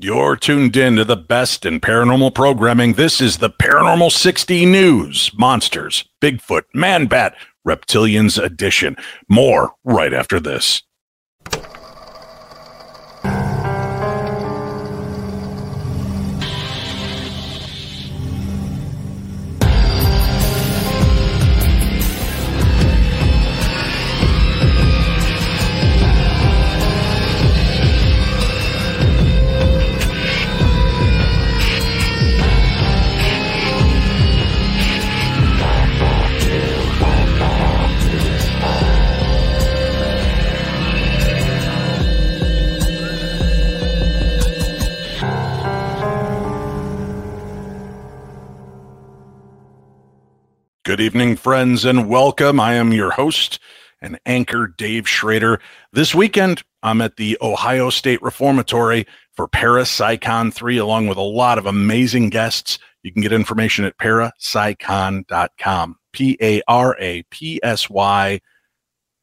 You're tuned in to the best in paranormal programming. This is the Paranormal 60 News Monsters, Bigfoot, Man Bat, Reptilians Edition. More right after this. Good evening, friends, and welcome. I am your host and anchor, Dave Schrader. This weekend, I'm at the Ohio State Reformatory for Parapsycon 3, along with a lot of amazing guests. You can get information at parapsycon.com. P A R A P S Y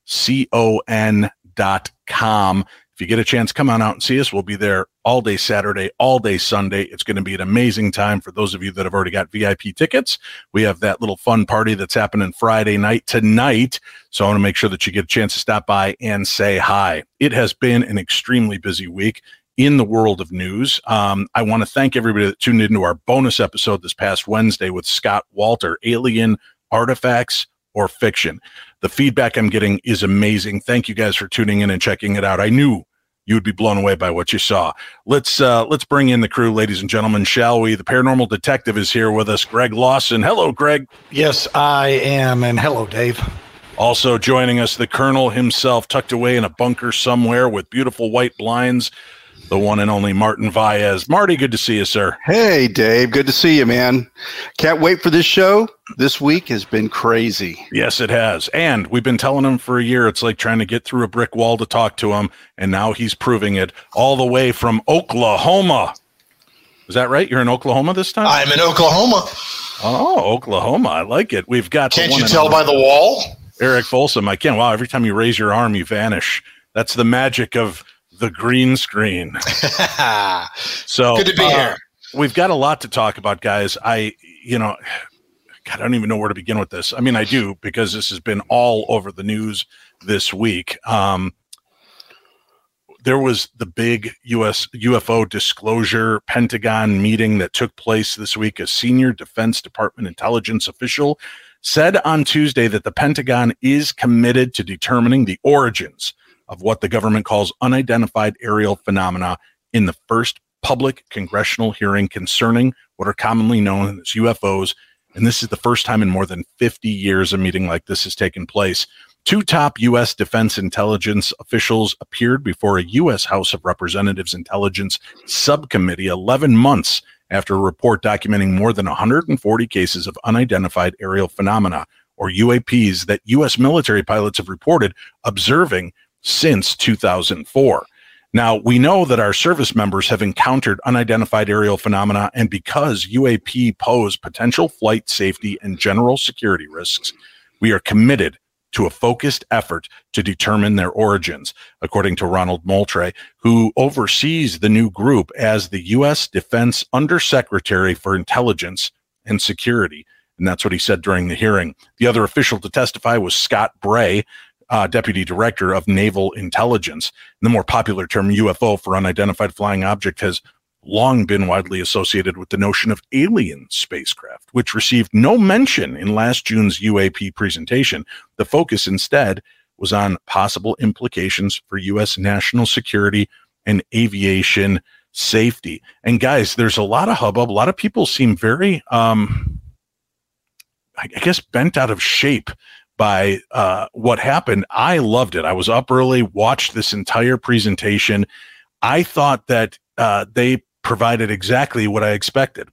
C O N.com. If you get a chance, come on out and see us. We'll be there all day Saturday, all day Sunday. It's going to be an amazing time for those of you that have already got VIP tickets. We have that little fun party that's happening Friday night tonight. So I want to make sure that you get a chance to stop by and say hi. It has been an extremely busy week in the world of news. Um, I want to thank everybody that tuned into our bonus episode this past Wednesday with Scott Walter, Alien Artifacts or Fiction. The feedback I'm getting is amazing. Thank you guys for tuning in and checking it out. I knew you would be blown away by what you saw. Let's uh, let's bring in the crew, ladies and gentlemen, shall we? The paranormal detective is here with us, Greg Lawson. Hello, Greg. Yes, I am, and hello, Dave. Also joining us, the Colonel himself, tucked away in a bunker somewhere with beautiful white blinds the one and only Martin Vaez. Marty, good to see you, sir. Hey, Dave. Good to see you, man. Can't wait for this show. This week has been crazy. Yes, it has. And we've been telling him for a year it's like trying to get through a brick wall to talk to him. And now he's proving it all the way from Oklahoma. Is that right? You're in Oklahoma this time? I'm in Oklahoma. Oh, Oklahoma. I like it. We've got. Can't you tell by the wall? Eric Folsom. I can. Wow. Every time you raise your arm, you vanish. That's the magic of the green screen. so good to be uh, here. We've got a lot to talk about, guys. I, you know, God, I don't even know where to begin with this. I mean, I do because this has been all over the news this week. Um, there was the big US UFO disclosure Pentagon meeting that took place this week. A senior Defense Department intelligence official said on Tuesday that the Pentagon is committed to determining the origins of what the government calls unidentified aerial phenomena in the first public congressional hearing concerning what are commonly known as UFOs. And this is the first time in more than 50 years a meeting like this has taken place. Two top U.S. defense intelligence officials appeared before a U.S. House of Representatives Intelligence Subcommittee 11 months after a report documenting more than 140 cases of unidentified aerial phenomena, or UAPs, that U.S. military pilots have reported observing since 2004. Now, we know that our service members have encountered unidentified aerial phenomena, and because UAP pose potential flight safety and general security risks, we are committed to a focused effort to determine their origins, according to Ronald Moultrie, who oversees the new group as the U.S. Defense Undersecretary for Intelligence and Security. And that's what he said during the hearing. The other official to testify was Scott Bray, uh, deputy director of naval intelligence. And the more popular term UFO for unidentified flying object has long been widely associated with the notion of alien spacecraft, which received no mention in last June's UAP presentation. The focus instead was on possible implications for U.S. national security and aviation safety. And guys, there's a lot of hubbub. A lot of people seem very, um, I guess, bent out of shape by uh, what happened. I loved it. I was up early, watched this entire presentation. I thought that uh, they provided exactly what I expected.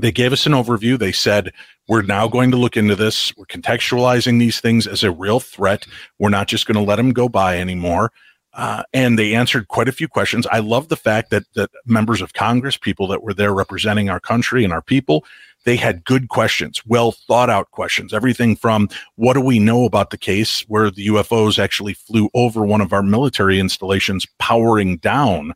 They gave us an overview. They said, We're now going to look into this. We're contextualizing these things as a real threat. We're not just going to let them go by anymore. Uh, and they answered quite a few questions. I love the fact that that members of Congress, people that were there representing our country and our people, they had good questions, well thought out questions. Everything from what do we know about the case where the UFOs actually flew over one of our military installations, powering down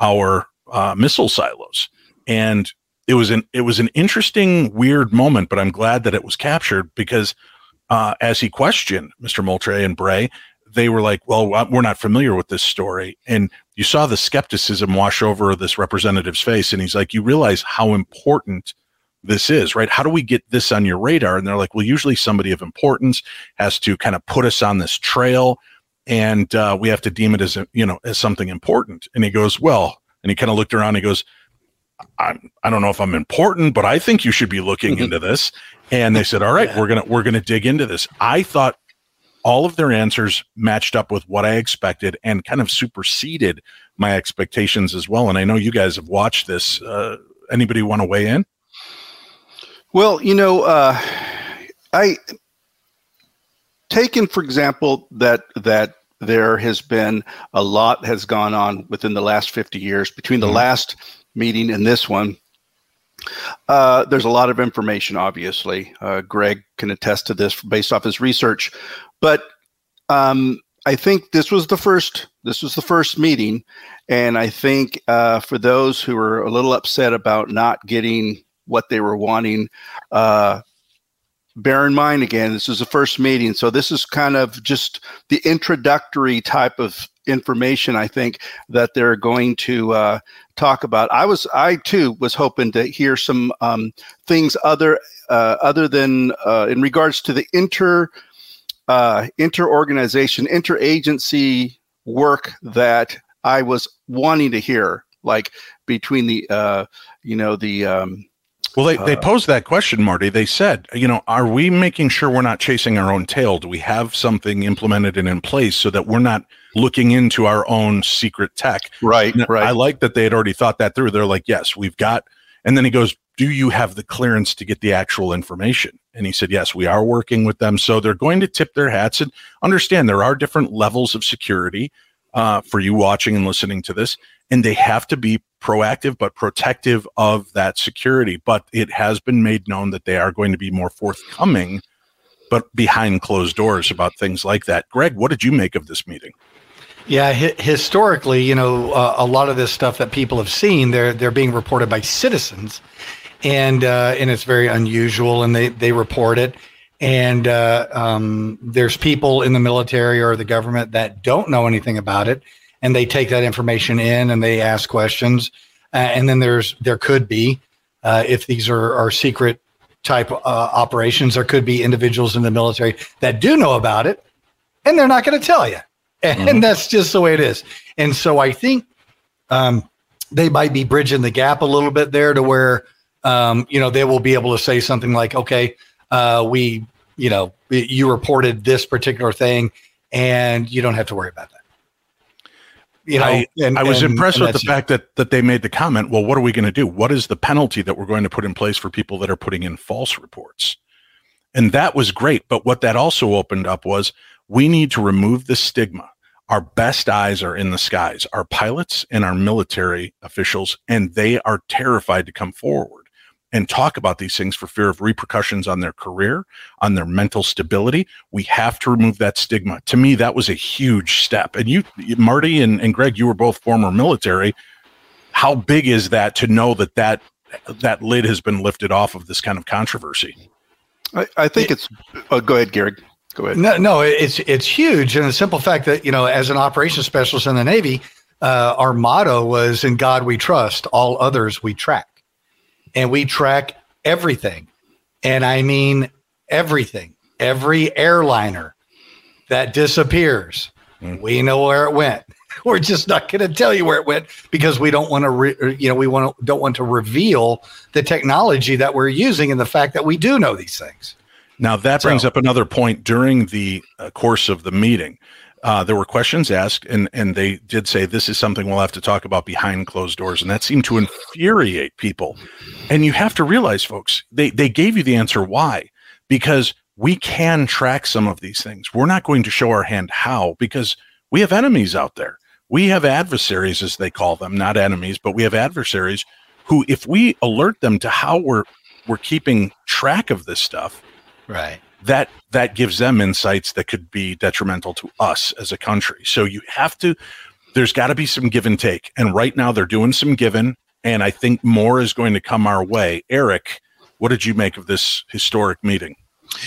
our uh, missile silos. And it was an it was an interesting, weird moment, but I'm glad that it was captured because uh, as he questioned Mr. Moultrie and Bray, they were like, "Well, we're not familiar with this story," and you saw the skepticism wash over this representative's face, and he's like, "You realize how important." This is right. How do we get this on your radar? And they're like, well, usually somebody of importance has to kind of put us on this trail and uh, we have to deem it as a, you know as something important and he goes well and he kind of looked around and he goes I'm, I don't know if I'm important, but I think you should be looking into this. And they said, all right, yeah. we're going to, we're going to dig into this. I thought all of their answers matched up with what I expected and kind of superseded my expectations as well. And I know you guys have watched this. Uh, anybody want to weigh in? Well, you know, uh, I taken for example that that there has been a lot has gone on within the last 50 years between the mm-hmm. last meeting and this one. Uh, there's a lot of information, obviously. Uh, Greg can attest to this based off his research, but um, I think this was the first. This was the first meeting, and I think uh, for those who were a little upset about not getting what they were wanting, uh, bear in mind again, this is the first meeting, so this is kind of just the introductory type of information I think that they're going to uh, talk about. I was, I too was hoping to hear some um, things other uh, other than uh, in regards to the inter uh, inter-organization, interagency work that I was wanting to hear, like between the uh, you know the um, well, they, they uh, posed that question, Marty. They said, you know, are we making sure we're not chasing our own tail? Do we have something implemented and in place so that we're not looking into our own secret tech? Right, now, right. I like that they had already thought that through. They're like, yes, we've got. And then he goes, do you have the clearance to get the actual information? And he said, yes, we are working with them. So they're going to tip their hats and understand there are different levels of security uh, for you watching and listening to this and they have to be proactive but protective of that security. But it has been made known that they are going to be more forthcoming, but behind closed doors about things like that. Greg, what did you make of this meeting? Yeah, hi- historically, you know, uh, a lot of this stuff that people have seen, they're they're being reported by citizens, and uh, and it's very unusual, and they they report it. And uh, um, there's people in the military or the government that don't know anything about it, and they take that information in and they ask questions. Uh, and then there's there could be, uh, if these are, are secret type uh, operations, there could be individuals in the military that do know about it, and they're not going to tell you. And mm-hmm. that's just the way it is. And so I think um, they might be bridging the gap a little bit there to where um, you know they will be able to say something like, "Okay, uh, we, you know, you reported this particular thing, and you don't have to worry about that." You know, I, and, I was and, impressed and with the fact that that they made the comment. Well, what are we going to do? What is the penalty that we're going to put in place for people that are putting in false reports? And that was great. But what that also opened up was we need to remove the stigma. Our best eyes are in the skies, our pilots and our military officials, and they are terrified to come forward and talk about these things for fear of repercussions on their career, on their mental stability. We have to remove that stigma. To me, that was a huge step. And you, Marty and, and Greg, you were both former military. How big is that to know that that that lid has been lifted off of this kind of controversy? I, I think it, it's. Oh, go ahead, Gary. Go ahead. No, no, it's it's huge, and the simple fact that you know, as an operations specialist in the Navy, uh, our motto was "In God We Trust; All others we track." And we track everything. And I mean everything. Every airliner that disappears, mm. we know where it went. We're just not going to tell you where it went because we don't want to, re- you know, we want don't want to reveal the technology that we're using and the fact that we do know these things. Now that brings so, up another point during the uh, course of the meeting. Uh, there were questions asked, and and they did say this is something we'll have to talk about behind closed doors, and that seemed to infuriate people. And you have to realize, folks, they they gave you the answer why, because we can track some of these things. We're not going to show our hand how, because we have enemies out there. We have adversaries, as they call them, not enemies, but we have adversaries who, if we alert them to how we're we're keeping track of this stuff, right that that gives them insights that could be detrimental to us as a country. So you have to there's got to be some give and take. And right now they're doing some giving, and I think more is going to come our way. Eric, what did you make of this historic meeting?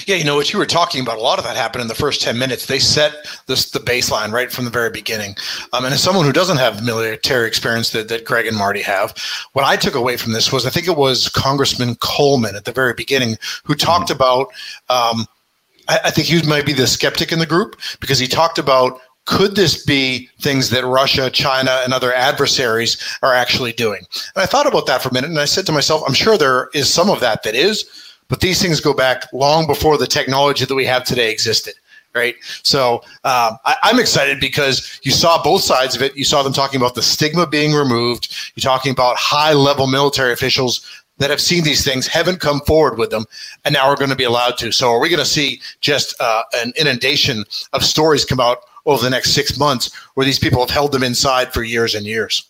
Yeah, you know what you were talking about. A lot of that happened in the first ten minutes. They set this the baseline right from the very beginning. Um, and as someone who doesn't have military experience that, that Greg and Marty have, what I took away from this was I think it was Congressman Coleman at the very beginning who talked mm-hmm. about. Um, I, I think he might be the skeptic in the group because he talked about could this be things that Russia, China, and other adversaries are actually doing? And I thought about that for a minute and I said to myself, I'm sure there is some of that that is, but these things go back long before the technology that we have today existed. Right. So um, I, I'm excited because you saw both sides of it. You saw them talking about the stigma being removed. You're talking about high level military officials that have seen these things haven't come forward with them and now are going to be allowed to. So are we going to see just uh, an inundation of stories come out over the next six months where these people have held them inside for years and years?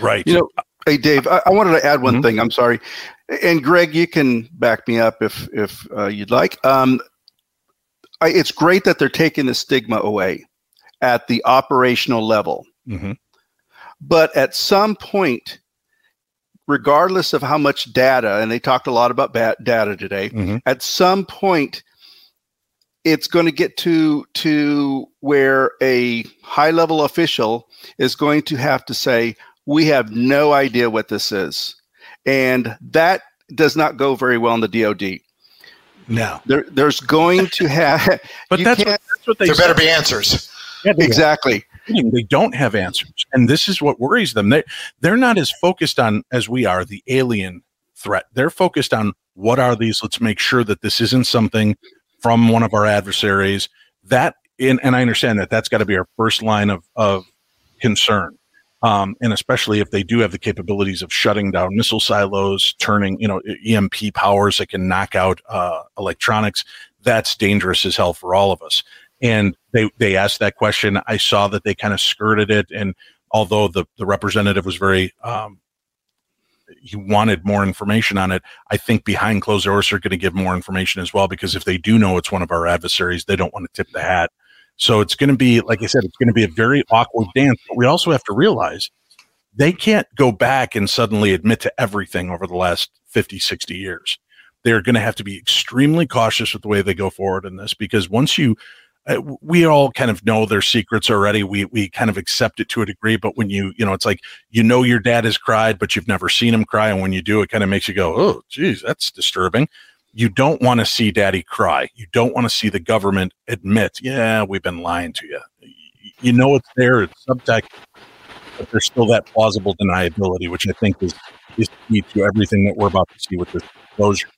Right. You know, hey Dave, I, I wanted to add one mm-hmm. thing. I'm sorry, and Greg, you can back me up if if uh, you'd like. Um, I, it's great that they're taking the stigma away at the operational level, mm-hmm. but at some point regardless of how much data, and they talked a lot about data today, mm-hmm. at some point, it's going to get to to where a high level official is going to have to say, "We have no idea what this is," and that does not go very well in the DoD. No, there, there's going to have, but that's what, that's what, they. There better be answers. Yeah, exactly. They don't have answers and this is what worries them. They they're not as focused on as we are the alien threat. They're focused on what are these let's make sure that this isn't something from one of our adversaries. That in, and i understand that. That's got to be our first line of, of concern um, and especially if they do have the capabilities of shutting down missile silos turning you know emp powers that can knock out uh, electronics that's dangerous as hell for all of us and they they asked that question. I saw that they kind of skirted it, and although the the representative was very um, he wanted more information on it. I think behind closed doors they're going to give more information as well because if they do know it's one of our adversaries, they don't want to tip the hat. So it's going to be, like I said, it's going to be a very awkward dance. But we also have to realize they can't go back and suddenly admit to everything over the last 50, 60 years. They're going to have to be extremely cautious with the way they go forward in this because once you uh, we all kind of know their secrets already. We we kind of accept it to a degree, but when you you know, it's like you know your dad has cried, but you've never seen him cry, and when you do, it kind of makes you go, "Oh, geez, that's disturbing." You don't want to see daddy cry. You don't want to see the government admit, "Yeah, we've been lying to you." You know it's there, it's subtext, but there's still that plausible deniability, which I think is is key to everything that we're about to see with this closure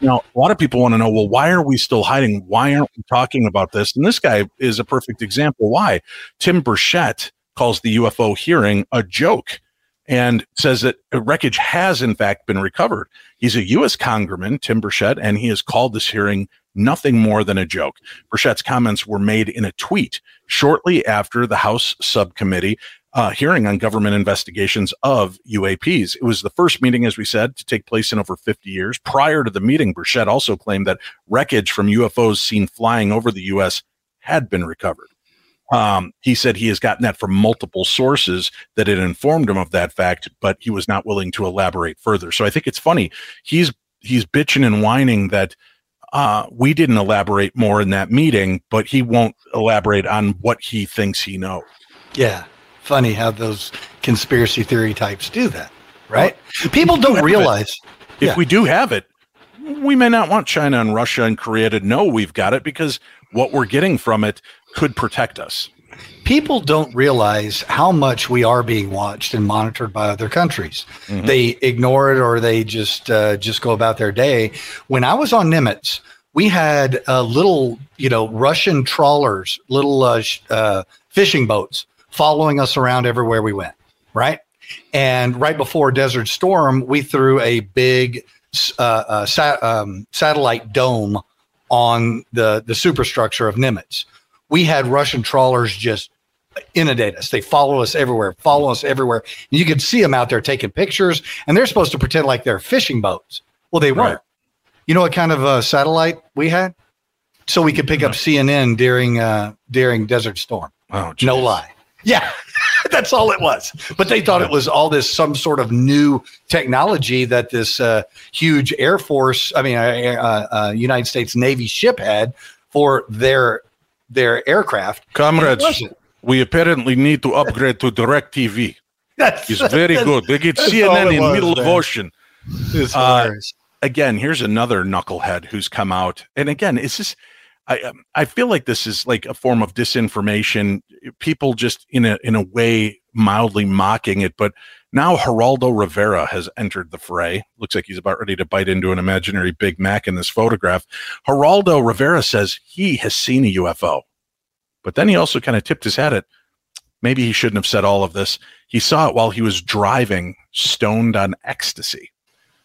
you know, a lot of people want to know, well, why are we still hiding? Why aren't we talking about this? And this guy is a perfect example. Why? Tim Burchett calls the UFO hearing a joke and says that wreckage has in fact been recovered. He's a U.S. Congressman, Tim Burchett, and he has called this hearing nothing more than a joke. Burchett's comments were made in a tweet shortly after the House subcommittee uh, hearing on government investigations of UAPs. It was the first meeting, as we said, to take place in over 50 years. Prior to the meeting, Burchett also claimed that wreckage from UFOs seen flying over the U.S. had been recovered. Um, he said he has gotten that from multiple sources that had informed him of that fact, but he was not willing to elaborate further. So I think it's funny. He's he's bitching and whining that uh, we didn't elaborate more in that meeting, but he won't elaborate on what he thinks he knows. Yeah, funny how those conspiracy theory types do that, right? Well, People don't realize. If yeah. we do have it, we may not want China and Russia and Korea to know we've got it because what we're getting from it could protect us. People don't realize how much we are being watched and monitored by other countries. Mm-hmm. They ignore it or they just uh, just go about their day. When I was on Nimitz, we had uh, little, you know, Russian trawlers, little uh, uh fishing boats following us around everywhere we went, right? And right before Desert Storm, we threw a big uh, uh, sat, um, satellite dome on the the superstructure of Nimitz. We had Russian trawlers just inundate us. They follow us everywhere, follow us everywhere. And you could see them out there taking pictures, and they're supposed to pretend like they're fishing boats. Well, they weren't. Right. You know what kind of uh, satellite we had? So we could pick up CNN during uh, during Desert Storm. Oh, geez. no lie. Yeah. That's all it was. But they thought it was all this some sort of new technology that this uh, huge Air Force, I mean, uh, uh, uh United States Navy ship had for their their aircraft. Comrades, we apparently need to upgrade to DirecTV. That's it's very that's, good. They get CNN in was, middle man. of ocean. Uh, again, here's another knucklehead who's come out, and again, it's just I um, I feel like this is like a form of disinformation. People just in a in a way mildly mocking it, but now Geraldo Rivera has entered the fray. Looks like he's about ready to bite into an imaginary Big Mac in this photograph. Geraldo Rivera says he has seen a UFO, but then he also kind of tipped his hat at maybe he shouldn't have said all of this. He saw it while he was driving, stoned on ecstasy.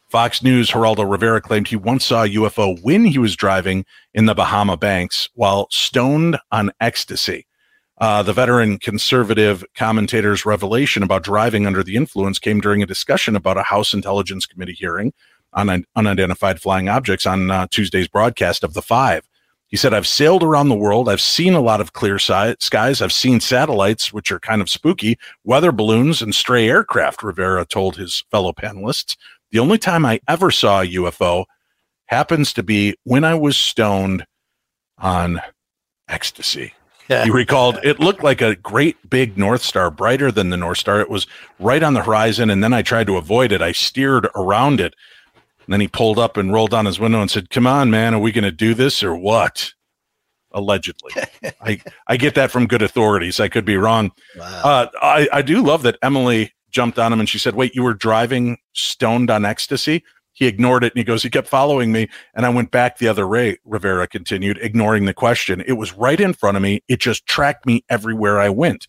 Fox News Geraldo Rivera claimed he once saw a UFO when he was driving in the Bahama Banks while stoned on ecstasy. Uh, the veteran conservative commentator's revelation about driving under the influence came during a discussion about a House Intelligence Committee hearing on un- unidentified flying objects on uh, Tuesday's broadcast of The Five. He said, I've sailed around the world. I've seen a lot of clear si- skies. I've seen satellites, which are kind of spooky, weather balloons, and stray aircraft, Rivera told his fellow panelists. The only time I ever saw a UFO happens to be when I was stoned on ecstasy. He recalled it looked like a great big North Star, brighter than the North Star. It was right on the horizon, and then I tried to avoid it. I steered around it. And then he pulled up and rolled down his window and said, Come on, man, are we going to do this or what? Allegedly. I, I get that from good authorities. I could be wrong. Wow. Uh, I, I do love that Emily jumped on him and she said, Wait, you were driving stoned on ecstasy? He ignored it and he goes, He kept following me. And I went back the other way, Rivera continued, ignoring the question. It was right in front of me. It just tracked me everywhere I went.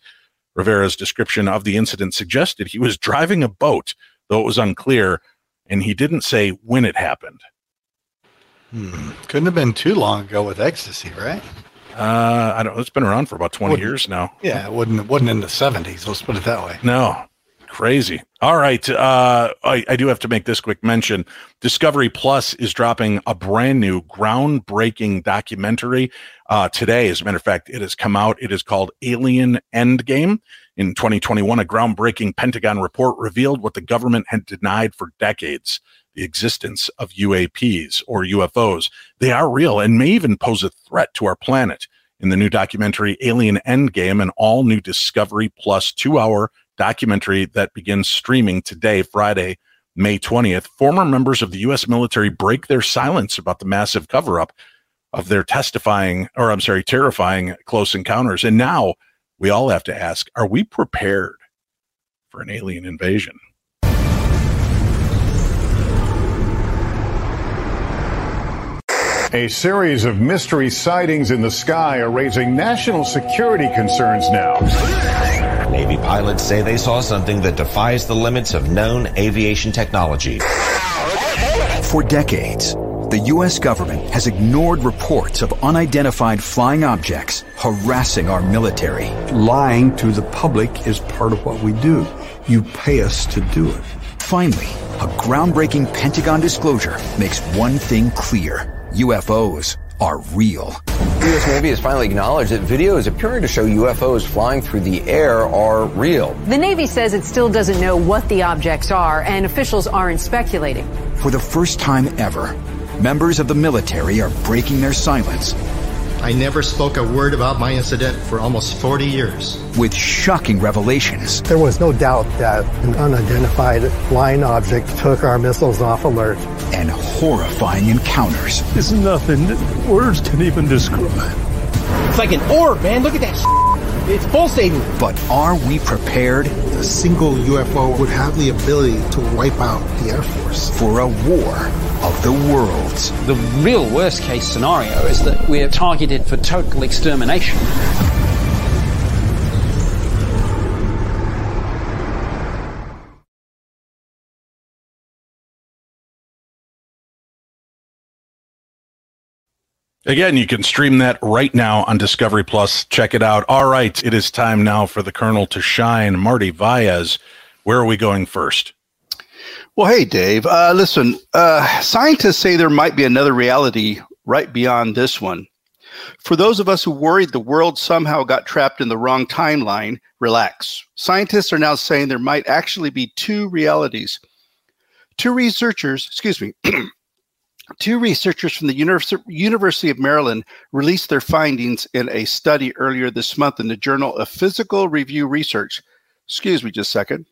Rivera's description of the incident suggested he was driving a boat, though it was unclear, and he didn't say when it happened. Hmm. Couldn't have been too long ago with ecstasy, right? Uh, I don't. It's been around for about 20 wouldn't, years now. Yeah, it wouldn't. It wasn't in the seventies. Let's put it that way. No, Crazy. All right. Uh, I, I, do have to make this quick mention. Discovery Plus is dropping a brand new groundbreaking documentary uh, today. As a matter of fact, it has come out. It is called Alien Endgame. In 2021, a groundbreaking Pentagon report revealed what the government had denied for decades the existence of UAPs or UFOs. They are real and may even pose a threat to our planet. In the new documentary Alien Endgame, an all new Discovery Plus two hour documentary that begins streaming today, Friday, May 20th, former members of the U.S. military break their silence about the massive cover up of their testifying, or I'm sorry, terrifying close encounters. And now we all have to ask are we prepared for an alien invasion? A series of mystery sightings in the sky are raising national security concerns now. Navy pilots say they saw something that defies the limits of known aviation technology. For decades, the U.S. government has ignored reports of unidentified flying objects harassing our military. Lying to the public is part of what we do. You pay us to do it. Finally, a groundbreaking Pentagon disclosure makes one thing clear. UFOs are real. The U.S. Navy has finally acknowledged that videos appearing to show UFOs flying through the air are real. The Navy says it still doesn't know what the objects are, and officials aren't speculating. For the first time ever, members of the military are breaking their silence I never spoke a word about my incident for almost 40 years. With shocking revelations. There was no doubt that an unidentified flying object took our missiles off alert. And horrifying encounters. It's nothing that words can even describe. It's like an orb, man. Look at that. It's pulsating. But are we prepared? A single UFO would have the ability to wipe out the Air Force. For a war of the worlds. The real worst case scenario is that we're targeted for total extermination. Again, you can stream that right now on Discovery Plus. Check it out. All right, it is time now for the Colonel to shine. Marty Vaez, where are we going first? Well, hey, Dave. Uh, listen, uh, scientists say there might be another reality right beyond this one. For those of us who worried the world somehow got trapped in the wrong timeline, relax. Scientists are now saying there might actually be two realities. Two researchers, excuse me, two researchers from the Univers- University of Maryland released their findings in a study earlier this month in the Journal of Physical Review Research. Excuse me just a second.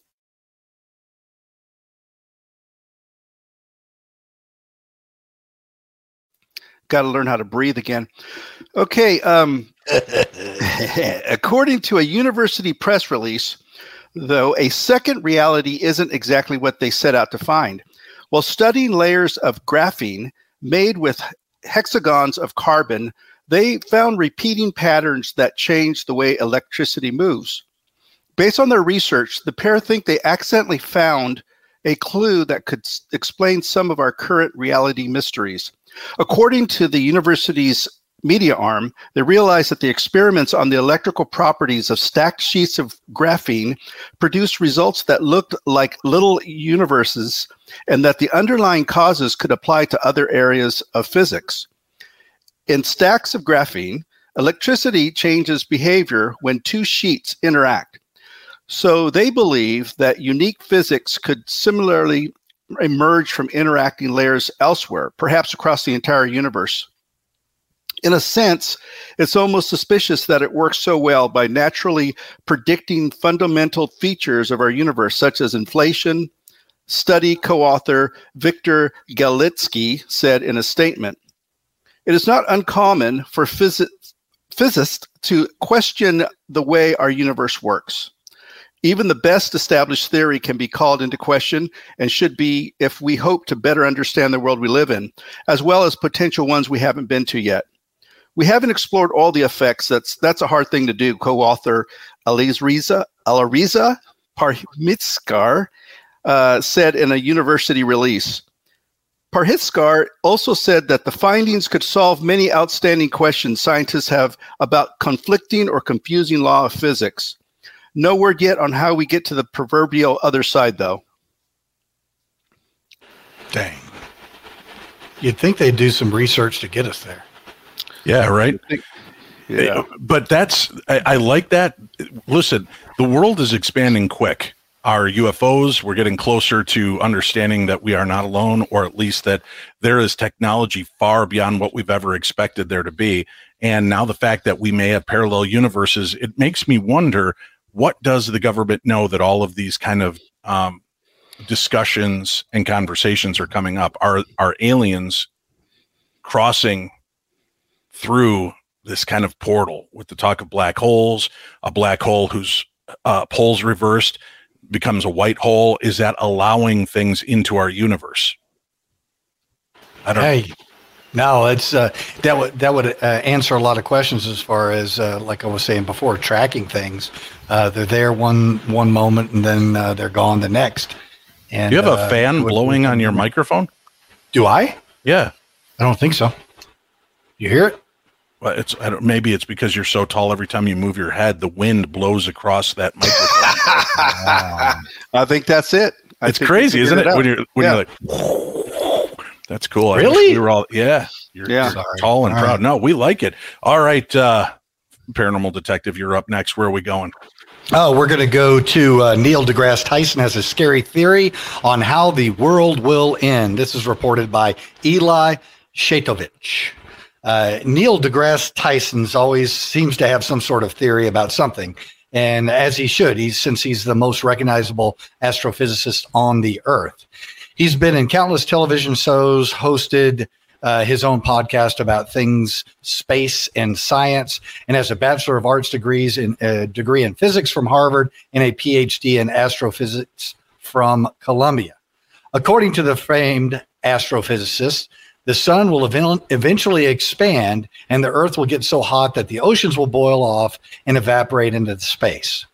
got to learn how to breathe again. Okay. Um, according to a university press release, though, a second reality isn't exactly what they set out to find. While studying layers of graphene made with hexagons of carbon, they found repeating patterns that change the way electricity moves. Based on their research, the pair think they accidentally found a clue that could explain some of our current reality mysteries. According to the university's media arm, they realized that the experiments on the electrical properties of stacked sheets of graphene produced results that looked like little universes and that the underlying causes could apply to other areas of physics. In stacks of graphene, electricity changes behavior when two sheets interact. So they believe that unique physics could similarly emerge from interacting layers elsewhere, perhaps across the entire universe. In a sense, it's almost suspicious that it works so well by naturally predicting fundamental features of our universe, such as inflation. Study co author Victor Galitsky said in a statement It is not uncommon for physi- physicists to question the way our universe works. Even the best established theory can be called into question and should be if we hope to better understand the world we live in, as well as potential ones we haven't been to yet. We haven't explored all the effects. That's that's a hard thing to do. Co-author Alizriza Alariza Parmitskar uh, said in a university release. Parhizkar also said that the findings could solve many outstanding questions scientists have about conflicting or confusing law of physics. No word yet on how we get to the proverbial other side, though. Dang. You'd think they'd do some research to get us there. Yeah, right. Yeah. But that's I, I like that. Listen, the world is expanding quick. Our UFOs, we're getting closer to understanding that we are not alone, or at least that there is technology far beyond what we've ever expected there to be. And now the fact that we may have parallel universes, it makes me wonder what does the government know that all of these kind of um, discussions and conversations are coming up? Are are aliens crossing through this kind of portal with the talk of black holes, a black hole whose uh, poles reversed becomes a white hole. Is that allowing things into our universe? I don't. Hey, no, it's uh, that would that would uh, answer a lot of questions as far as uh, like I was saying before, tracking things. Uh, they're there one one moment and then uh, they're gone the next. And Do you have a fan blowing on your microphone? Do I? Yeah. I don't think so. You hear it? Well, it's I don't, maybe it's because you're so tall. Every time you move your head, the wind blows across that microphone. I think that's it. I it's crazy, isn't figured it? When you're when Yeah. you're like, that's cool. Really? we were all yeah. You're, Yeah. you're tall and All proud. right. No, we like it. All right, uh, paranormal detective, you're up next. Where are we going? Oh, we're going to go to uh, Neil deGrasse Tyson has a scary theory on how the world will end. This is reported by Eli Shatovich. Uh, Neil deGrasse Tyson's always seems to have some sort of theory about something, and as he should, he's since he's the most recognizable astrophysicist on the earth. He's been in countless television shows, hosted uh, his own podcast about things space and science, and has a bachelor of arts degrees in a degree in physics from Harvard and a PhD in astrophysics from Columbia. According to the famed astrophysicist, the sun will even- eventually expand and the earth will get so hot that the oceans will boil off and evaporate into the space.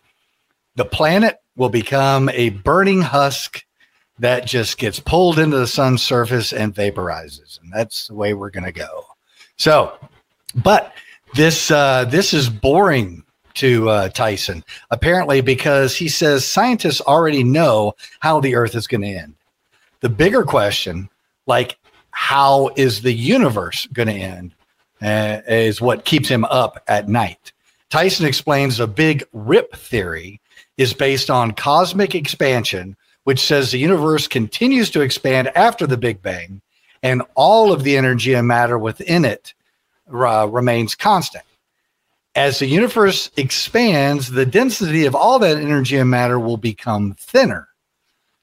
The planet will become a burning husk that just gets pulled into the sun's surface and vaporizes. And that's the way we're going to go. So, but this uh, this is boring to uh, Tyson apparently because he says scientists already know how the Earth is going to end. The bigger question, like how is the universe going to end? uh, is what keeps him up at night. Tyson explains the big rip theory is based on cosmic expansion, which says the universe continues to expand after the Big Bang, and all of the energy and matter within it uh, remains constant. As the universe expands, the density of all that energy and matter will become thinner.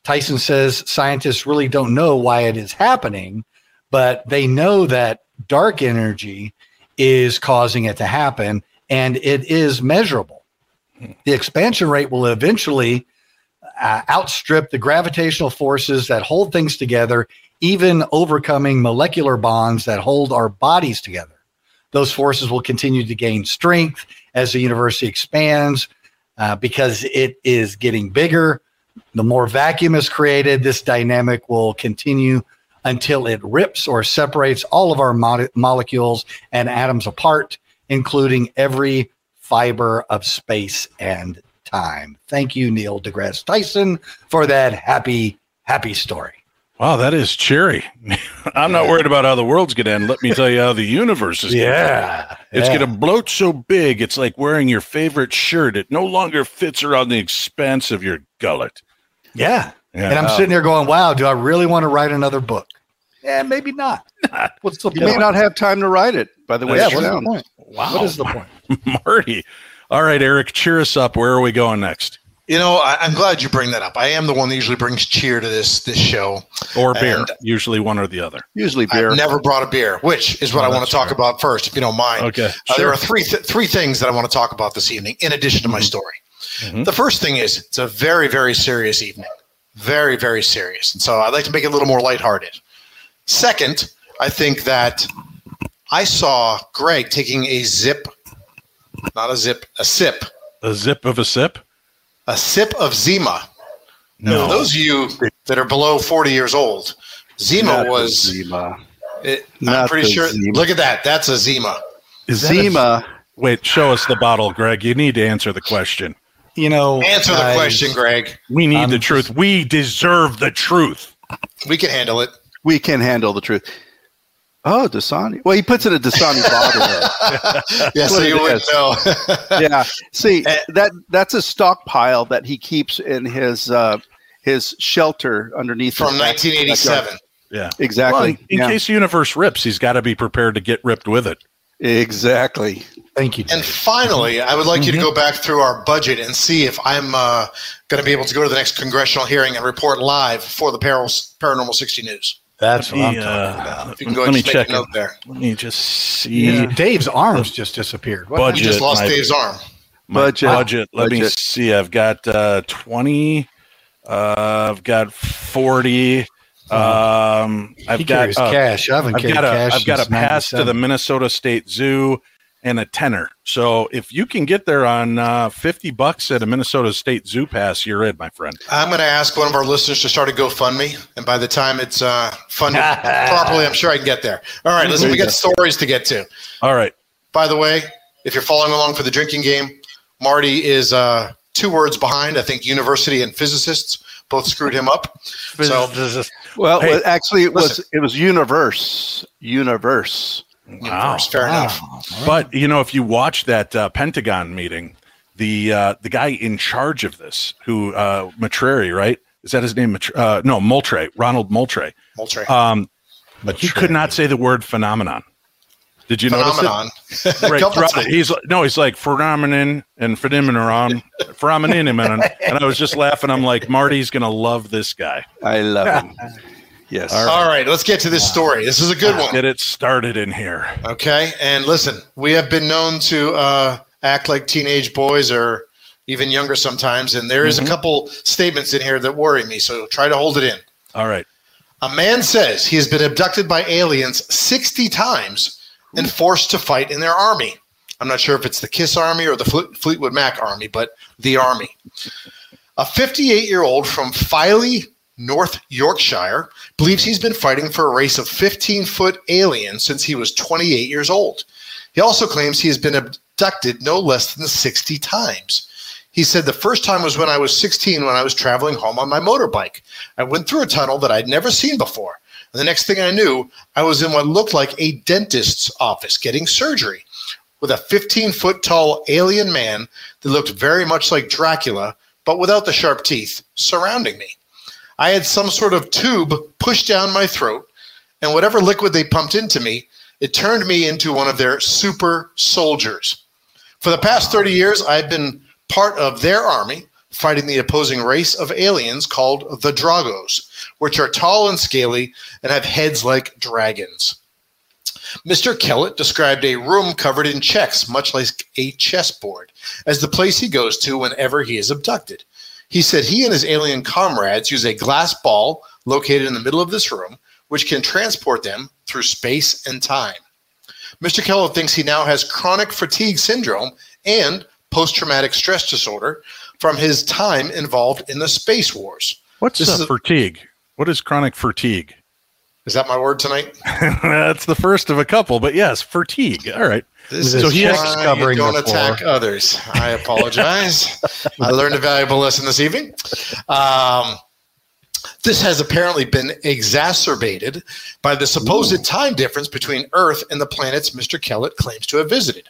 Tyson says scientists really don't know why it is happening, but they know that dark energy is causing it to happen and it is measurable. The expansion rate will eventually uh, outstrip the gravitational forces that hold things together, even overcoming molecular bonds that hold our bodies together. Those forces will continue to gain strength as the universe expands uh, because it is getting bigger. The more vacuum is created, this dynamic will continue until it rips or separates all of our mo- molecules and atoms apart, including every fiber of space and time. Thank you, Neil deGrasse Tyson, for that happy, happy story. Wow, that is cheery. I'm not worried about how the world's going to end. Let me tell you how the universe is. Yeah, it's yeah. going to bloat so big. It's like wearing your favorite shirt. It no longer fits around the expanse of your gullet. Yeah. Yeah. And I'm sitting there going, wow, do I really want to write another book? Yeah, maybe not. What's the You point? may not have time to write it. By the way, yeah, what's the point? Wow. What is the point? Marty. All right, Eric, cheer us up. Where are we going next? You know, I, I'm glad you bring that up. I am the one that usually brings cheer to this this show. Or beer. And Usually one or the other. Usually beer. I've never brought a beer, which is what Oh, I want to talk fair. about first, if you don't mind. Okay, Uh, sure. There are three th- three things that I want to talk about this evening, in addition to my Mm-hmm. story. The first thing is it's a very very serious evening, very very serious, and so I'd like to make it a little more lighthearted. Second, I think that I saw Greg taking a zip, not a zip, a sip, A zip of a sip? a sip of Zima. Now, No. for those of you that are below 40 years old, Zima Not was. Zima. It, I'm pretty sure. Zima. Look at that. That's a Zima. Is that a- Zima. Wait, show us the bottle, Greg. You need to answer the question. You know, Answer the guys, question, Greg. We need I'm the truth. We deserve the truth. We can handle it. We can handle the truth. Oh, Dasani. Well, he puts it in a Dasani bottle. though. Yeah, so you wouldn't is. know. yeah. See Eh. that that's a stockpile that he keeps in his uh, his shelter underneath From 1987. backyard. Yeah. Exactly. Well, in yeah. case the universe rips, he's got to be prepared to get ripped with it. Exactly. Thank you. And finally, I would like you to go back through our budget and see if I'm uh, going to be able to go to the next congressional hearing and report live for the Paranormal, Paranormal 60 News. That's what I'm Yeah. talking about. If you can go Let and me just check make a note there. Let me just see. Yeah. Dave's arms just disappeared. What Budget. You just lost my- Dave's arm. My Budget. budget. Let me see. I've got uh, 20. Uh, I've got 40. Um, I've he got uh, cash. I haven't I've got a cash. I've got a pass to the Minnesota State Zoo and a tenner. So if you can get there on uh, 50 bucks at a Minnesota State Zoo pass, you're in, my friend. I'm going to ask one of our listeners to start a GoFundMe, and by the time it's uh, funded properly, I'm sure I can get there. All right, listen, we got stories to get to. All right. By the way, if you're following along for the drinking game, Marty is uh, two words behind. I think university and physicists both screwed him up. So Well, Hey, actually, it was it was universe. Universe. Wow. fair enough. But you know, if you watch that uh, Pentagon meeting, the uh, the guy in charge of this, who uh, Matreri, right? Is that his name? Matr- Uh, no, Moultrie, Ronald Moultrie. Moultrie. Um, he could not say the word phenomenon. Did you Phenomenon. notice it? Right, throughout it. He's like- no, he's like phenomenon and phenomenon, phenomenon, and I was just laughing. I'm like, Marty's gonna love this guy. I love him. Yes. All right. All right, let's get to this story. This is a good one. Get it started in here. Okay, and listen, we have been known to uh, act like teenage boys or even younger sometimes, and there is Mhm. a couple statements in here that worry me. So try to hold it in. All right. A man says he has been abducted by aliens 60 times and forced to fight in their army. I'm not sure if it's the Kiss Army or the Fleetwood Mac Army, but the Army. A 58 year old from Filey, North Yorkshire, believes he's been fighting for a race of 15 foot aliens since he was 28 years old. He also claims he has been abducted no less than 60 times. He said the first time was when I was 16 when I was traveling home on my motorbike. I went through a tunnel that I'd never seen before. And the next thing I knew, I was in what looked like a dentist's office getting surgery with a 15 foot tall alien man that looked very much like Dracula, but without the sharp teeth, surrounding me. I had some sort of tube pushed down my throat, and whatever liquid they pumped into me, it turned me into one of their super soldiers. For the past 30 years, I've been part of their army fighting the opposing race of aliens called the Dracos, which are tall and scaly and have heads like dragons. Mr. Kellett described a room covered in checks, much like a chessboard, as the place he goes to whenever he is abducted. He said he and his alien comrades use a glass ball located in the middle of this room, which can transport them through space and time. Mr. Kellett thinks he now has chronic fatigue syndrome and post traumatic stress disorder from his time involved in the space wars. What's This uh, is a- fatigue? What is chronic fatigue? Is that my word tonight? That's the first of a couple, but yes, fatigue. All right. This so is he has why you don't attack others. I apologize. I learned a valuable lesson this evening. Um, this has apparently been exacerbated by the supposed time difference between Earth and the planets Mr. Kellett claims to have visited.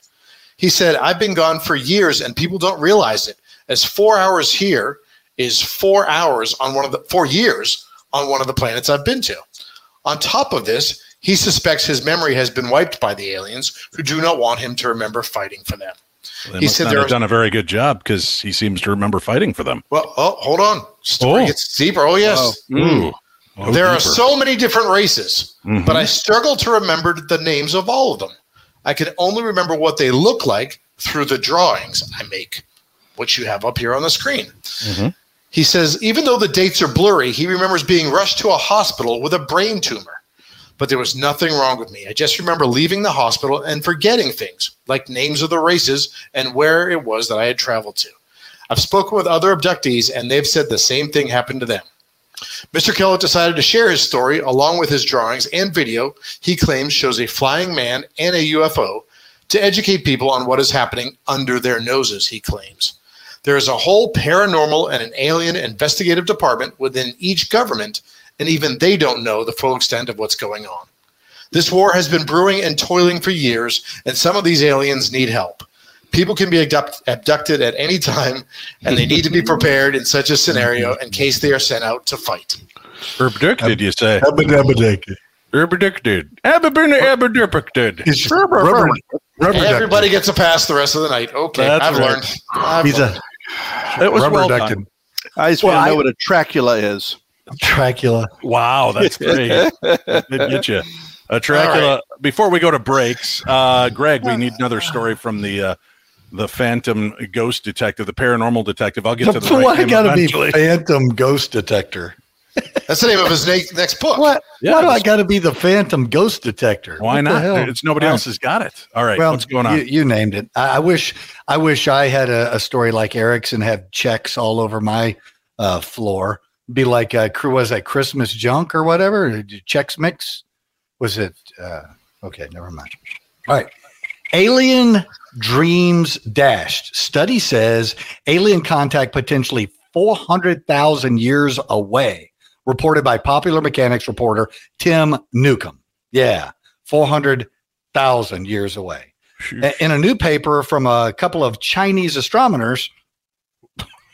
He said, I've been gone for years and people don't realize it, as four hours here is four hours on one of the four years on one of the planets I've been to. On top of this, he suspects his memory has been wiped by the aliens who do not want him to remember fighting for them. They he must said not have done a very good job because he seems to remember fighting for them. Well, oh, hold on. Story Oh. gets deeper. Oh, yes. Ooh. Oh, there are so many different races, Mhm. but I struggle to remember the names of all of them. I can only remember what they look like through the drawings I make, which you have up here on the screen. Mm-hmm. He says, even though the dates are blurry, he remembers being rushed to a hospital with a brain tumor. But there was nothing wrong with me. I just remember leaving the hospital and forgetting things, like names of the races and where it was that I had traveled to. I've spoken with other abductees, and they've said the same thing happened to them. Mr. Kellett decided to share his story along with his drawings and video he claims shows a flying man and a UFO to educate people on what is happening under their noses, he claims. There is a whole paranormal and an alien investigative department within each government, and even they don't know the full extent of what's going on. This war has been brewing and toiling for years, and some of these aliens need help. People can be abduct- abducted at any time, and they need to be prepared in such a scenario in case they are sent out to fight. Abducted, you say? Abducted. Abducted. Abducted. He's rubber, rubber Everybody gets a pass the rest of the night. Okay, That's I've right. learned. I've He's learned. a It was rubber well ducted. done. I just Well, want to I- know what a Dracula is. Dracula. Wow, that's great. That did get you. Uh, Dracula. Before we go to breaks, uh, Greg, we need another story from the uh, the Phantom Ghost Detective, the Paranormal Detective. I'll get to the Why name gotta eventually. be Phantom Ghost Detector? That's the name of his ne- next book. What? Yeah, Why do I got to be the Phantom Ghost Detector? Why What not? It's nobody else has got it. All right, well, what's going on? You, you named it. I, I wish. I wish I had a, a story like Eric's and have checks all over my uh, floor. Be like uh, crew was that Christmas junk or whatever? Did Checks mix. Was it? Uh, okay, never mind. All right. Alien dreams dashed. Study says alien contact potentially 400,000 years away. Reported by Popular Mechanics reporter Tim Newcomb. Yeah, 400,000 years away. A- In a new paper from a couple of Chinese astronomers,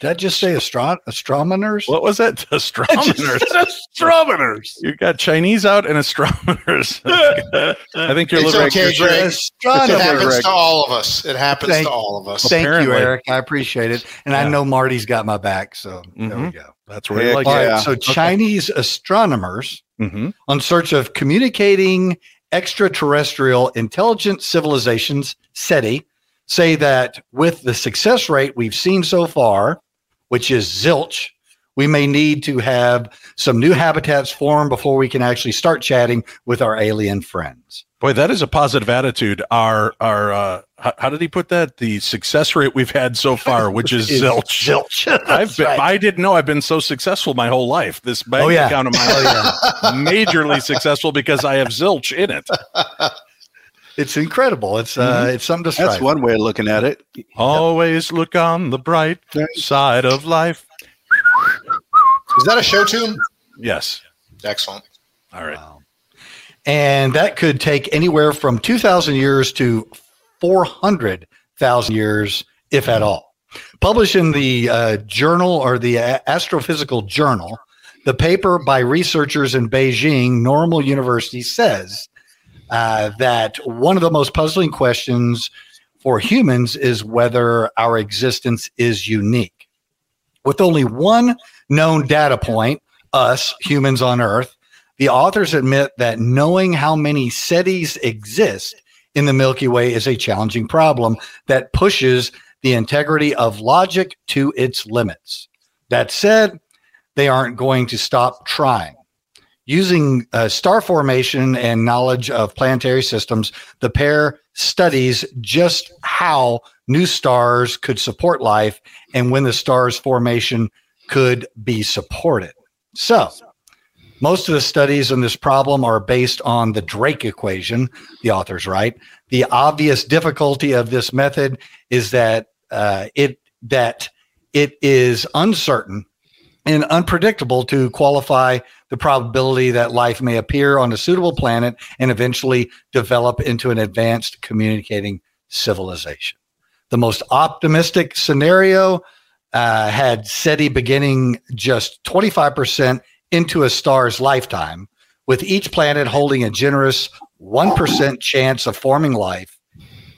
did I just say astro- astronomers? what was that? Astronomers. astronomers. You got Chinese out and astronomers. I think you're a It's little okay, Greg. It Astronomers. happens to all of us. It happens Thank- to all of us. Thank Apparently. you, Eric. I appreciate it. And I know Marty's got my back. So there we Mhm. go. That's where like All it. right. Yeah. So Chinese astronomers hmm on search of communicating extraterrestrial intelligent civilizations, SETI, say that with the success rate we've seen so far, which is zilch, we may need to have some new habitats formed before we can actually start chatting with our alien friends. Boy, that is a positive attitude. Our our uh, how, how did he put that? The success rate we've had so far, which is Is zilch. Zilch. I've been, right. I didn't know I've been so successful my whole life. This bank Oh, yeah. account of mine Oh, is majorly successful because I have zilch in it. It's incredible. It's uh, it's something to strive. That's one way of looking at it. Always look on the bright side of life. Is that a show tune? Yes. Excellent. All right. And that could take anywhere from 2,000 years to 400,000 years, if at all. Published in the uh, journal or the Astrophysical Journal, the paper by researchers in Beijing Normal University says uh, that one of the most puzzling questions for humans is whether our existence is unique. With only one known data point, us humans on Earth, the authors admit that knowing how many SETIs exist in the Milky Way is a challenging problem that pushes the integrity of logic to its limits. That said, they aren't going to stop trying. Using uh, star formation and knowledge of planetary systems, the pair studies just how new stars could support life and when the star's formation could be supported. So, most of the studies on this problem are based on the Drake equation, the authors write. The obvious difficulty of this method is that uh, it that it is uncertain and unpredictable to qualify the probability that life may appear on a suitable planet and eventually develop into an advanced communicating civilization. The most optimistic scenario uh, had SETI beginning just 25% into a star's lifetime, with each planet holding a generous 1% chance of forming life.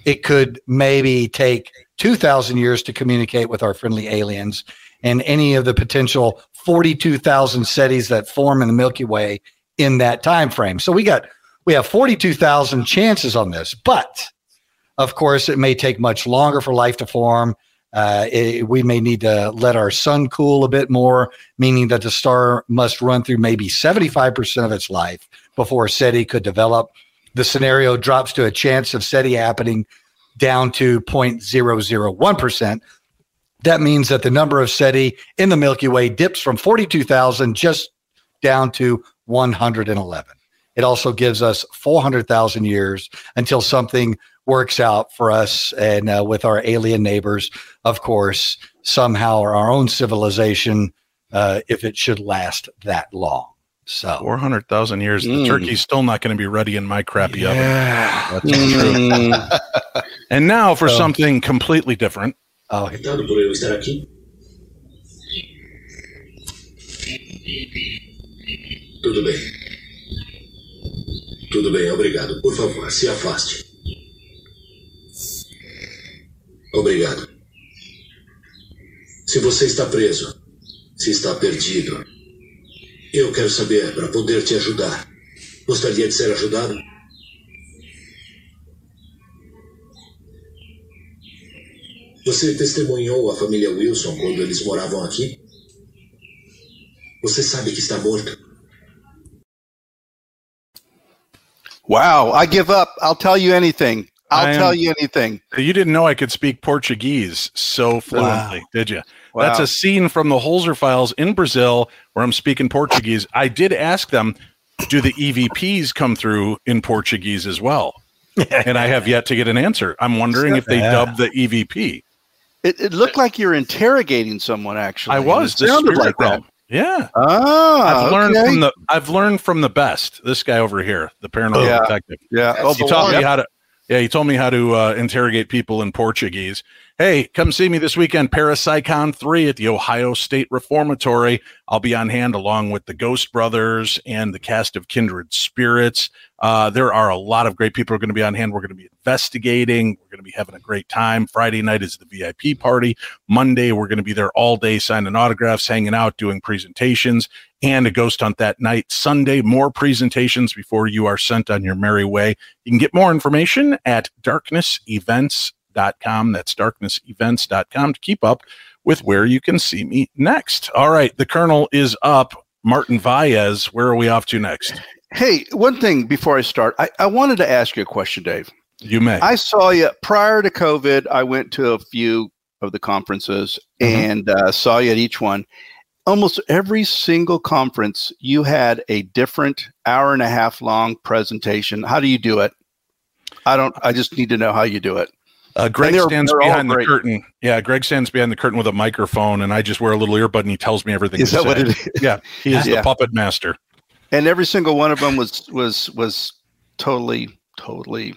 It could maybe take 2,000 years to communicate with our friendly aliens and any of the potential 42,000 SETIs that form in the Milky Way in that time frame. So we got we have 42,000 chances on this, but of course it may take much longer for life to form. Uh, it, we may need to let our sun cool a bit more, meaning that the star must run through maybe 75% of its life before SETI could develop. The scenario drops to a chance of SETI happening down to 0.001%, that means that the number of SETI in the Milky Way dips from 42,000 just down to 111. It also gives us 400,000 years until something works out for us and uh, with our alien neighbors, of course, somehow or our own civilization, uh, if it should last that long. So 400,000 years, mm. the turkey's still not going to be ready in my crappy yeah. oven. That's mm. true. and now for so, something completely different. Obrigado por eu estar aqui. Tudo bem. Tudo bem, obrigado. Por favor, se afaste. Obrigado. Se você está preso, se está perdido, eu quero saber para poder te ajudar. Gostaria de ser ajudado? Você testemunhou a família Wilson quando eles moravam aqui? Você sabe que está morto. Wow, I give up. I'll tell you anything. I'll am, tell you anything. You didn't know I could speak Portuguese so ah. fluently, wow. did you? Wow. That's a scene from the Holzer files in Brazil where I'm speaking Portuguese. I did ask them, do the EVPs come through in Portuguese as well? and I have yet to get an answer. I'm wondering if they yeah. dubbed the EVP. It, it looked like you're interrogating someone. Actually, I was. It sounded like realm. that. Yeah. Ah, I've learned okay. from the I've learned from the best. This guy over here, the paranormal yeah. detective. Yeah. Oh, he taught me how to. Yeah, he told me how to uh, interrogate people in Portuguese. Hey, come see me this weekend, Parapsycon 3 at the Ohio State Reformatory. I'll be on hand along with the Ghost Brothers and the cast of Kindred Spirits. Uh, there are a lot of great people who are going to be on hand. We're going to be investigating. We're going to be having a great time. Friday night is the VIP party. Monday, we're going to be there all day signing autographs, hanging out, doing presentations, and a ghost hunt that night. Sunday, more presentations before you are sent on your merry way. You can get more information at Darkness Events darknessevents.com. That's darknessevents.com to keep up with where you can see me next. All right. The Colonel is up. Martin Vaez, where are we off to next? Hey, one thing before I start, I, I wanted to ask you a question, Dave. You may. I saw you prior to COVID. I went to a few of the conferences mm-hmm. and uh, saw you at each one. Almost every single conference, you had a different hour and a half long presentation. How do you do it? I don't. I just need to know how you do it. Uh, Greg they're, stands they're behind the curtain. Yeah, Greg stands behind the curtain with a microphone, and I just wear a little earbud, and he tells me everything. Is that say. what it is? Yeah, he is yeah. the puppet master. and every single one of them was was was totally totally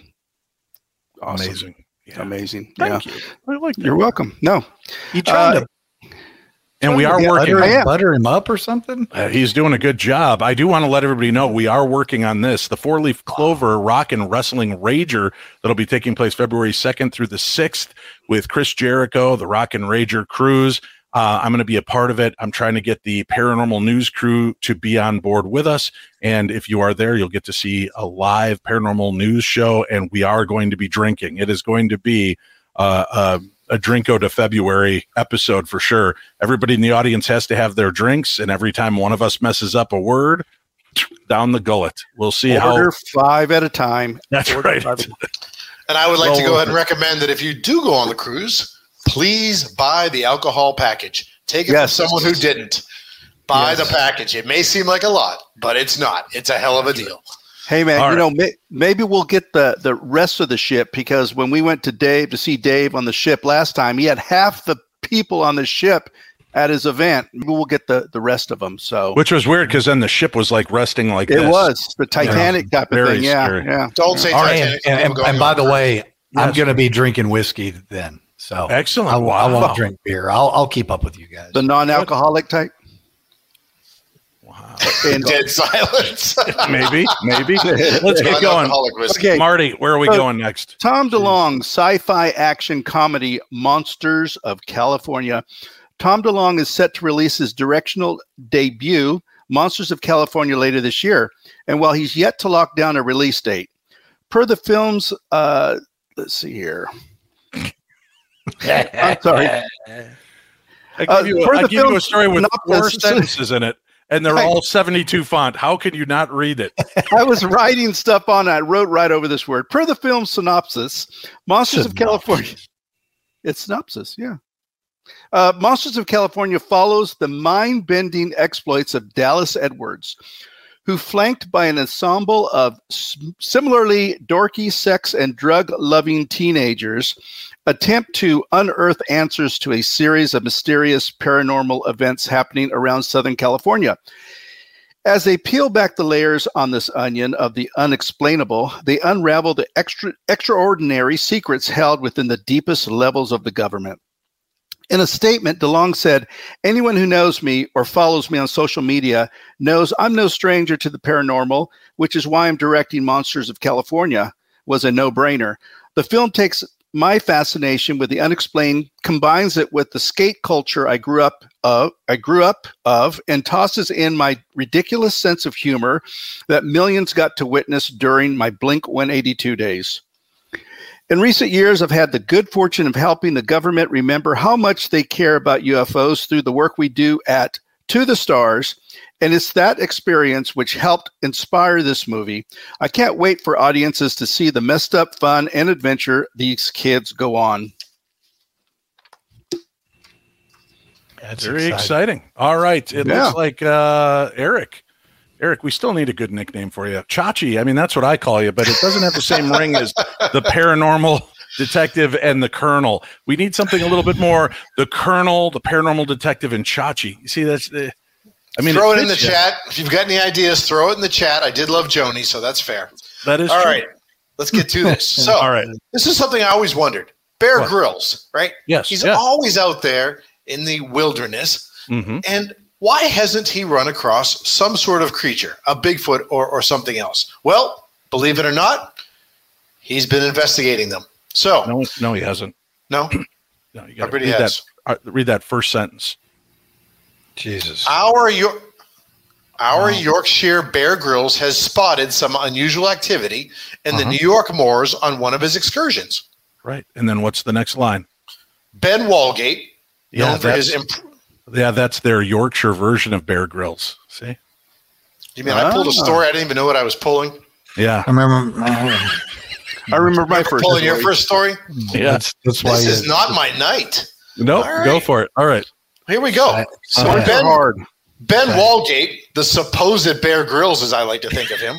awesome. Amazing. amazing. Thank yeah. you. I like that. You're welcome. No, You trying Uh, to And we are working. I am. butter him up or something? Uh, he's doing a good job. I do want to let everybody know we are working on this. The Four Leaf Clover Rock and Wrestling Rager that'll be taking place February 2nd through the 6th with Chris Jericho, the Rock and Rager Cruise. Uh, I'm going to be a part of it. I'm trying to get the paranormal news crew to be on board with us. And if you are there, you'll get to see a live paranormal news show. And we are going to be drinking. It is going to be uh, a, a Drinko to February episode for sure. Everybody in the audience has to have their drinks. And every time one of us messes up a word, down the gullet. We'll see order how. five at a time. That's Order right. five And I would like Well to go ahead and recommend that if you do go on the cruise, please buy the alcohol package. Take it Yes. from someone who didn't. Buy Yes. the package. It may seem like a lot, but it's not. It's a hell of a deal. Hey man, All you right. know may, maybe we'll get the the rest of the ship because when we went to Dave to see Dave on the ship last time, he had half the people on the ship at his event. Maybe we'll get the the rest of them. So Which was weird because then the ship was like resting like it this. was the Titanic type of Very thing. Yeah, scary. yeah. Don't say All right, Titanic. and, and, People and by the cruise. way, I'm going to be drinking whiskey then. So Excellent. I, won't- I Wow. won't drink beer. I'll, I'll keep up with you guys. The non-alcoholic type. Wow. And- dead silence. maybe, maybe. Let's get going. Okay. Marty, where are we So- going next? Tom DeLonge, sci-fi action comedy Monsters of California. Tom DeLonge is set to release his directional debut, Monsters of California, later this year. And while he's yet to lock down a release date, per the film's, uh, let's see here. I'm sorry. I give, Uh, you, a, the give you a story with four synopsis- sentences in it, and they're Right. all 72 font. How can you not read it? I was writing stuff on. I wrote right over this word. Per the film synopsis, Monsters of California. It's synopsis, yeah. Uh, Monsters of California follows the mind-bending exploits of Dallas Edwards, who, flanked by an ensemble of s- similarly dorky, sex and drug-loving teenagers, attempt to unearth answers to a series of mysterious paranormal events happening around Southern California. As they peel back the layers on this onion of the unexplainable, they unravel the extra, extraordinary secrets held within the deepest levels of the government. In a statement, DeLonge said, Anyone who knows me or follows me on social media knows I'm no stranger to the paranormal, which is why I'm directing Monsters of California, was a no brainer. The film takes my fascination with the unexplained, combines it with the skate culture I grew up of, I grew up of, and tosses in my ridiculous sense of humor that millions got to witness during my Blink 182 days. In recent years, I've had the good fortune of helping the government remember how much they care about UFOs through the work we do at To the Stars. And it's that experience which helped inspire this movie. I can't wait for audiences to see the messed up fun and adventure these kids go on. That's Very exciting. All right. It Yeah. looks like uh, Eric. Eric, we still need a good nickname for you. Chachi. I mean, that's what I call you, but it doesn't have the same ring as the paranormal detective and the colonel. We need something a little bit more. The colonel, the paranormal detective, and Chachi. You see, that's the. I mean, throw it, in the you. chat. If you've got any ideas, throw it in the chat. I did love Joni, so that's fair. That is All true. right. Let's get to this. So, All right. this is something I always wondered. Bear What? Grylls, right? Yes, He's yeah. always out there in the wilderness. Mhm. And why hasn't he run across some sort of creature, a Bigfoot or, or something else? Well, believe it or not, he's been investigating them. So, No, no, he hasn't. no, No, you got to Everybody read that. has. uh, read that first sentence. Jesus. our York, our Yorkshire Bear Grylls has spotted some unusual activity in the Uh-huh. New York moors on one of his excursions. Right, and then what's the next line? Ben Walgate, Yeah, known for his that's- imp- Yeah, that's their Yorkshire version of Bear Grylls. See? You mean I pulled a story? I didn't even know what I was pulling. Yeah. I remember. I remember my first Pulling your first story. Yeah. That's, that's why This you- is not my night. Nope. All Go for it. All right. Here we go. I- So I- Ben, hard. ben Walgate, the supposed Bear Grylls, as I like to think of him,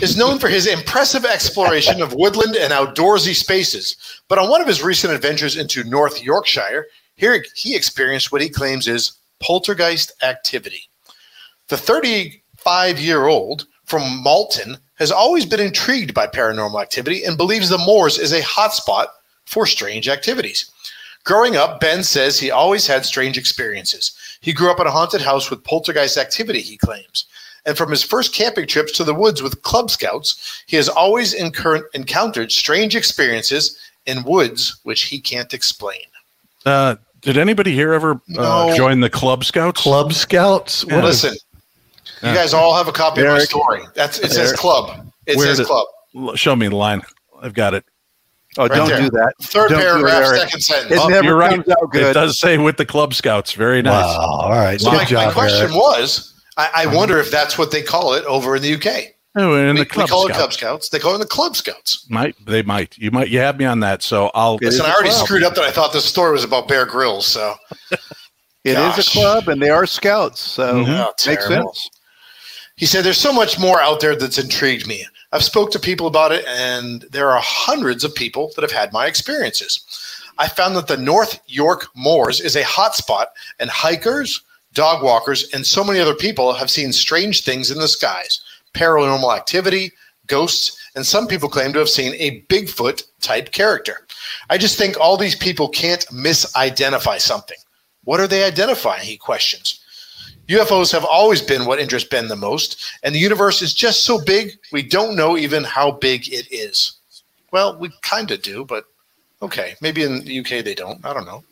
is known for his impressive exploration of woodland and outdoorsy spaces. But on one of his recent adventures into North Yorkshire, here he experienced what he claims is poltergeist activity. The 35 year old from Malton has always been intrigued by paranormal activity and believes the moors is a hotspot for strange activities. Growing up, Ben says he always had strange experiences. He grew up in a haunted house with poltergeist activity, he claims. And from his first camping trips to the woods with Club Scouts, he has always incur- encountered strange experiences in woods which he can't explain. Uh, did anybody here ever uh, No. join the Club Scouts? Club Scouts. Yeah. Listen, Yeah. you guys all have a copy of my story. That's it says Eric. club. It Where says did- club. Show me the line. I've got it. Oh, Right don't there. do that. Third Don't do it, paragraph, second sentence. It Oh, never you're right. comes out good. It does say with the Club Scouts. Very nice. Wow. All right. So Good my, job, my question Eric. was, I, I wonder if that's what they call it over in the UK. Oh, and we, the Club we call it Scouts. Cub Scouts. They call it the Club Scouts. Might they might you might you have me on that. So I'll Listen, I already screwed up that I thought this story was about Bear Grylls. So It is Gosh. a club, and they are scouts, so Mhm. Oh, makes sense. He said, There's so much more out there that's intrigued me. I've spoke to people about it, and there are hundreds of people that have had my experiences. I found that the North York Moors is a hotspot, and hikers, dog walkers, and so many other people have seen strange things in the skies paranormal activity, ghosts, and some people claim to have seen a Bigfoot type character. I just think all these people can't misidentify something. What are they identifying? He questions. UFOs have always been what interests Ben the most, and the universe is just so big, we don't know even how big it is. Well, we kind of do, but okay. Maybe in the UK they don't. I don't know.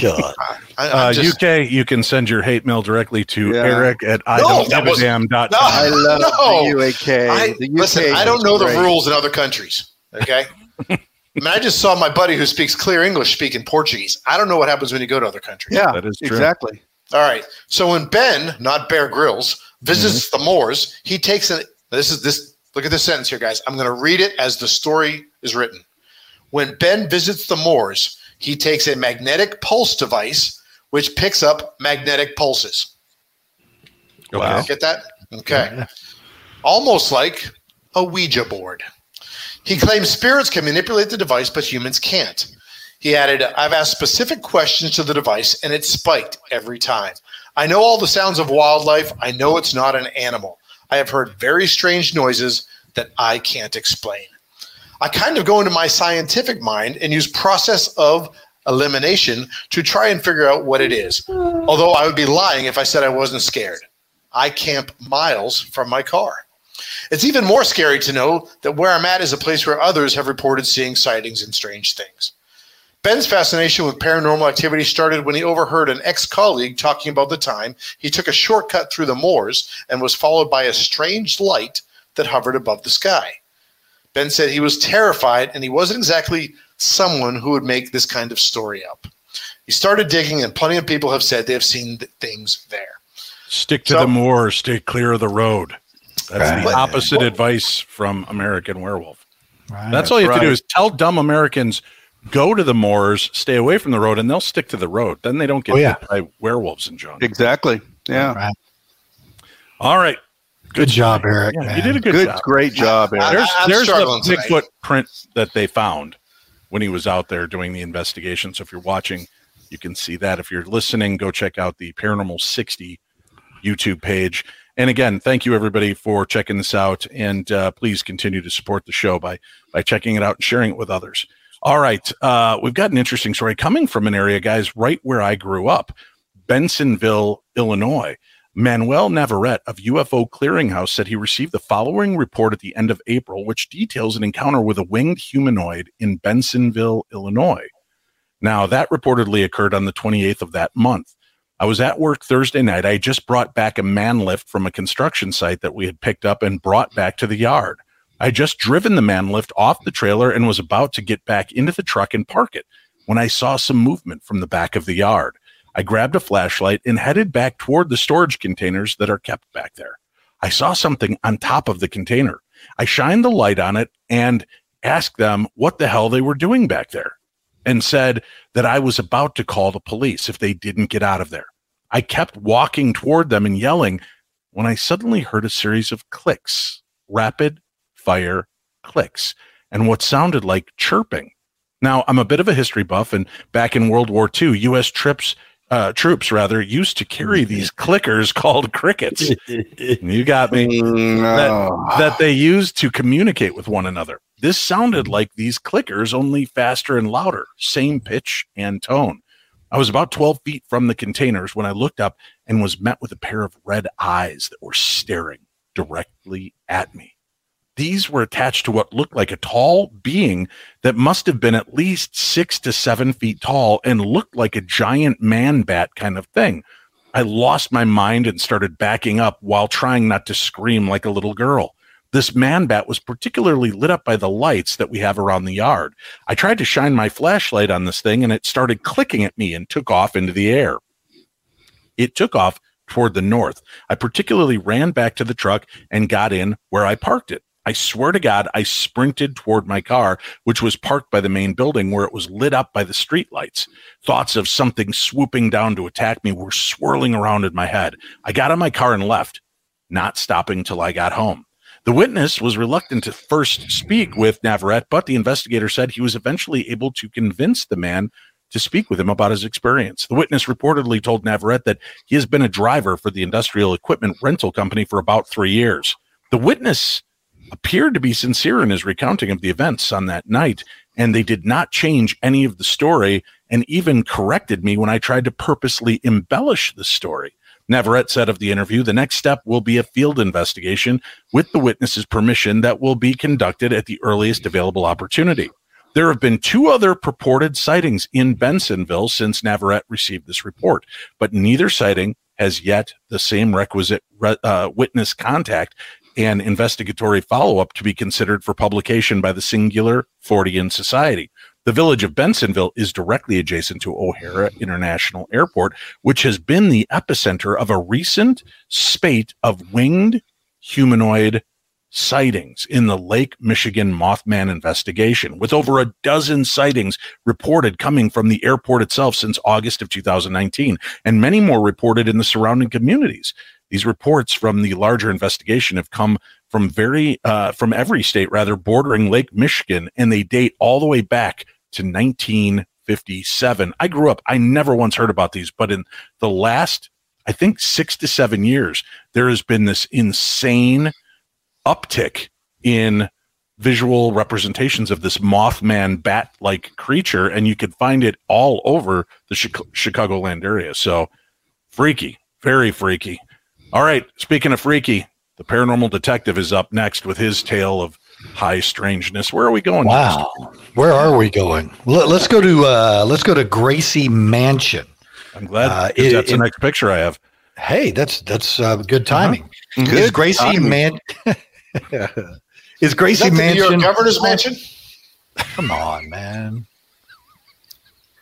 God. I, I'm Uh, just- UK, you can send your hate mail directly to Yeah. Eric at I No, don't that give was- damn dot No. I love No. the UAK. I, the UK listen, I don't know the rules in other countries. Okay. I mean, I just saw my buddy who speaks clear English speak in Portuguese. I don't know what happens when you go to other countries. Yeah, That is true. exactly. All right. So when Ben, not Bear Grylls, visits Mm-hmm. the Moors, he takes an. This is this. Look at this sentence here, guys. I'm going to read it as the story is written. When Ben visits the Moors, he takes a magnetic pulse device which picks up magnetic pulses. Okay. Get that? Okay. Almost like a Ouija board. He claims spirits can manipulate the device, but humans can't. He added, I've asked specific questions to the device and it spiked every time. I know all the sounds of wildlife. I know it's not an animal. I have heard very strange noises that I can't explain. I kind of go into my scientific mind and use process of elimination to try and figure out what it is. Although I would be lying if I said I wasn't scared. I camp miles from my car. It's even more scary to know that where I'm at is a place where others have reported seeing sightings and strange things. Ben's fascination with paranormal activity started when he overheard an ex colleague talking about the time he took a shortcut through the moors and was followed by a strange light that hovered above the sky. Ben said he was terrified and he wasn't exactly someone who would make this kind of story up. He started digging, and plenty of people have said they have seen th- things there. Stick to So- the moors, stay clear of the road. That's Right. the opposite advice from American Werewolf. Right. That's all you have to do is tell dumb Americans go to the moors, stay away from the road, and they'll stick to the road. Then they don't get Oh, yeah. hit by werewolves and junk. Exactly. Yeah. Right. All right. Good job, Eric. Yeah, man. you did a good, Good, job. great job, Eric. I- There's I'm there's the struggling tonight. Bigfoot print that they found when he was out there doing the investigation. So if you're watching, you can see that. If you're listening, go check out the Paranormal 60 YouTube page. And again, thank you everybody for checking this out, and uh, please continue to support the show by by checking it out and sharing it with others. All right, uh, we've got an interesting story coming from an area, guys, right where I grew up, Bensenville, Illinois. Manuel Navarrete of UFO Clearinghouse said he received the following report at the end of April, which details an encounter with a winged humanoid in Bensenville, Illinois. Now, that reportedly occurred on the 28th of that month. I was at work Thursday night. I just brought back a man lift from a construction site that we had picked up and brought back to the yard. I just driven the man lift off the trailer and was about to get back into the truck and park it when I saw some movement from the back of the yard. I grabbed a flashlight and headed back toward the storage containers that are kept back there. I saw something on top of the container. I shined the light on it and asked them what the hell they were doing back there and said that I was about to call the police if they didn't get out of there. I kept walking toward them and yelling when I suddenly heard a series of clicks, rapid fire clicks, and what sounded like chirping. Now, I'm a bit of a history buff, and back in World War II, U.S. troops uh, troops rather used to carry these clickers called crickets. you got me. That, that they used to communicate with one another. This sounded like these clickers, only faster and louder, same pitch and tone. I was about 12 feet from the containers when I looked up and was met with a pair of red eyes that were staring directly at me. These were attached to what looked like a tall being that must have been at least six to seven feet tall and looked like a giant man bat kind of thing. I lost my mind and started backing up while trying not to scream like a little girl. This man bat was particularly lit up by the lights that we have around the yard. I tried to shine my flashlight on this thing and it started clicking at me and took off into the air. It took off toward the north. I particularly ran back to the truck and got in where I parked it. I swear to God, I sprinted toward my car, which was parked by the main building where it was lit up by the streetlights. Thoughts of something swooping down to attack me were swirling around in my head. I got in my car and left, not stopping till I got home. The witness was reluctant to first speak with Navarrete, but the investigator said he was eventually able to convince the man to speak with him about his experience. The witness reportedly told Navarrete that he has been a driver for the industrial equipment rental company for about three years. The witness appeared to be sincere in his recounting of the events on that night, and they did not change any of the story and even corrected me when I tried to purposely embellish the story. Navarrete said of the interview, the next step will be a field investigation with the witness's permission that will be conducted at the earliest available opportunity. There have been two other purported sightings in Bensenville since Navarrete received this report, but neither sighting has yet the same requisite uh, witness contact and investigatory follow up to be considered for publication by the Singular Fortean Society. The village of Bensenville is directly adjacent to O'Hare International Airport, which has been the epicenter of a recent spate of winged humanoid sightings in the Lake Michigan Mothman investigation, with over a dozen sightings reported coming from the airport itself since August of 2019, and many more reported in the surrounding communities. These reports from the larger investigation have come from very uh, from every state rather bordering Lake Michigan, and they date all the way back to 1957. I grew up. I never once heard about these, but in the last, I think six to seven years, there has been this insane uptick in visual representations of this Mothman bat like creature, and you could find it all over the Chicagoland area. So freaky, very freaky. All right. Speaking of freaky, the paranormal detective is up next with his tale of high strangeness. Where are we going? Wow. Next? Where are we going? Let, us go to uh, let's go to Gracie Mansion. I'm glad uh, it, that's it, the next picture I have. Hey, that's that's uh, good uh-huh. timing. Uh-huh. Good is Gracie Man? is Gracie is Mansion? New York governor's mansion? Come on, man.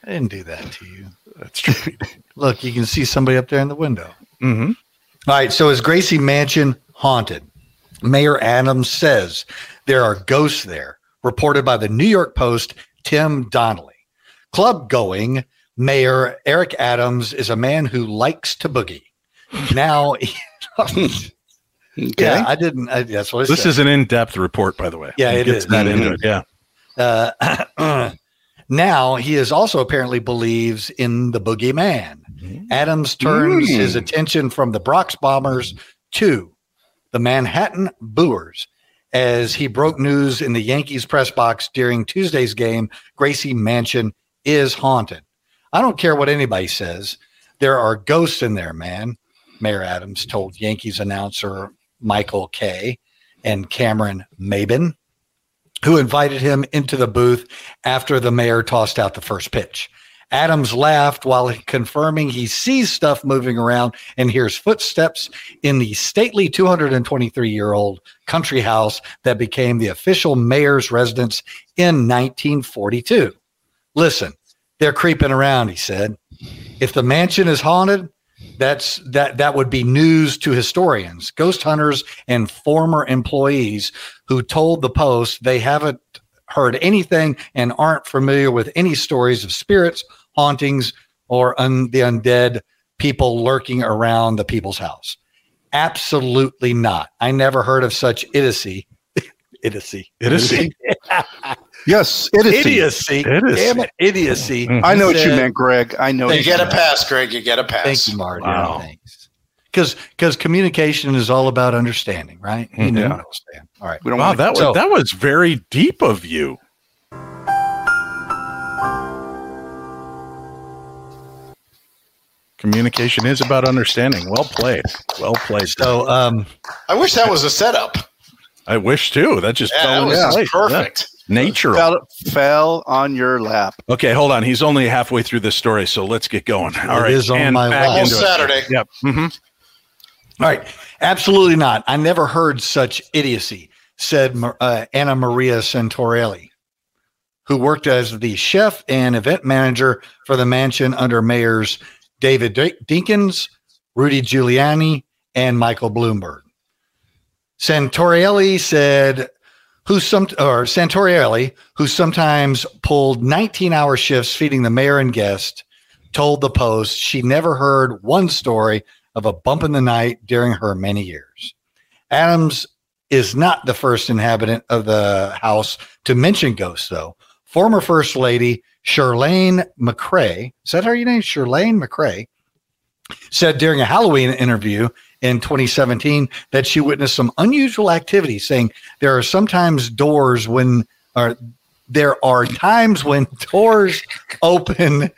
I didn't do that to you. That's true. Look, you can see somebody up there in the window. Mm-hmm. All right. So is Gracie Mansion haunted? Mayor Adams says there are ghosts there, reported by the New York Post, Tim Donnelly. Club going Mayor Eric Adams is a man who likes to boogie. Now, okay. yeah, I didn't. I, that's what I this said. is an in-depth report, by the way. Yeah, it, it is. That into it. Yeah. Uh, now he is also apparently believes in the boogeyman. Adams turns mm. his attention from the Bronx bombers to the Manhattan Booers as he broke news in the Yankees press box during Tuesday's game Gracie Mansion is haunted. I don't care what anybody says. There are ghosts in there, man. Mayor Adams told Yankees announcer Michael Kay and Cameron Maybin, who invited him into the booth after the mayor tossed out the first pitch. Adams laughed while confirming he sees stuff moving around and hears footsteps in the stately 223 year old country house that became the official mayor's residence in 1942. Listen, they're creeping around, he said. If the mansion is haunted, that's that that would be news to historians, ghost hunters, and former employees who told the Post they haven't heard anything and aren't familiar with any stories of spirits hauntings or un- the undead people lurking around the people's house. Absolutely not. I never heard of such idiocy. idiocy. Idiocy. yes, idiocy. Idiocy. Idiocy. Damn it, idiocy. Mm-hmm. I know what you meant, Greg. I know. You what get a pass, Greg. You get a pass. Thank you, Marty. Wow. Thanks. Because because communication is all about understanding, right? You mm-hmm. know, Yeah. understand. All right. We don't Wow, want that was So- that was very deep of you. Communication is about understanding. Well played. Well played. So um, I wish that was a setup. I wish too. That just Yeah, fell that in was place. just perfect. Yeah. Nature. Fell, fell on your lap. Okay, hold on. He's only halfway through this story, so let's get going. All It right, is on and my back lap. into it. Saturday. Yep. hmm All right. Absolutely not. I never heard such idiocy, said uh, Anna Maria Santorelli, who worked as the chef and event manager for the mansion under mayors David Dinkins, Rudy Giuliani, and Michael Bloomberg. Santorelli said, who some or Santorelli, who sometimes pulled 19-hour shifts feeding the mayor and guest, told the Post she never heard one story of a bump in the night during her many years. Adams is not the first inhabitant of the house to mention ghosts, though. Former First Lady Charlene McCray, is that her name? Charlene McCray said during a Halloween interview in 2017 that she witnessed some unusual activity, saying there are sometimes doors when, or there are times when doors open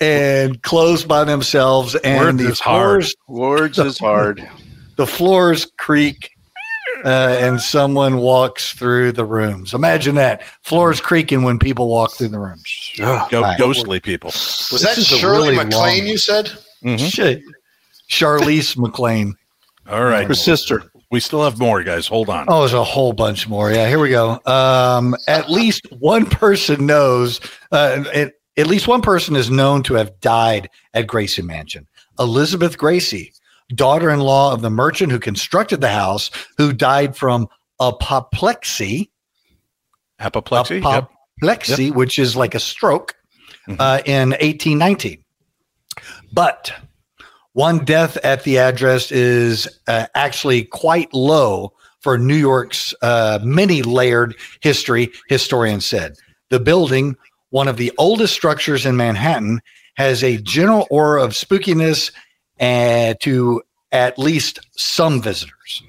and close by themselves, and Words the is hard. floors Words is hard. the floors creak uh, and someone walks through the rooms. Imagine that floors creaking when people walk through the rooms. Go, Right. ghostly people. Was that is a Shirley really MacLaine long- you said? Mhm. Shit. Charlize McLean. All right. Her sister. We still have more, guys. Hold on. Oh, there's a whole bunch more. Yeah, here we go. Um, at least one person knows. Uh, at, at least one person is known to have died at Gracie Mansion. Elizabeth Gracie, daughter-in-law of the merchant who constructed the house, who died from apoplexy. Apoplexy. Yep. apoplexy, which is like a stroke, Mhm. uh, in 1819. But one death at the address is uh, actually quite low for New York's uh, many layered history, historians said. The building, one of the oldest structures in Manhattan, has a general aura of spookiness uh, to at least some visitors.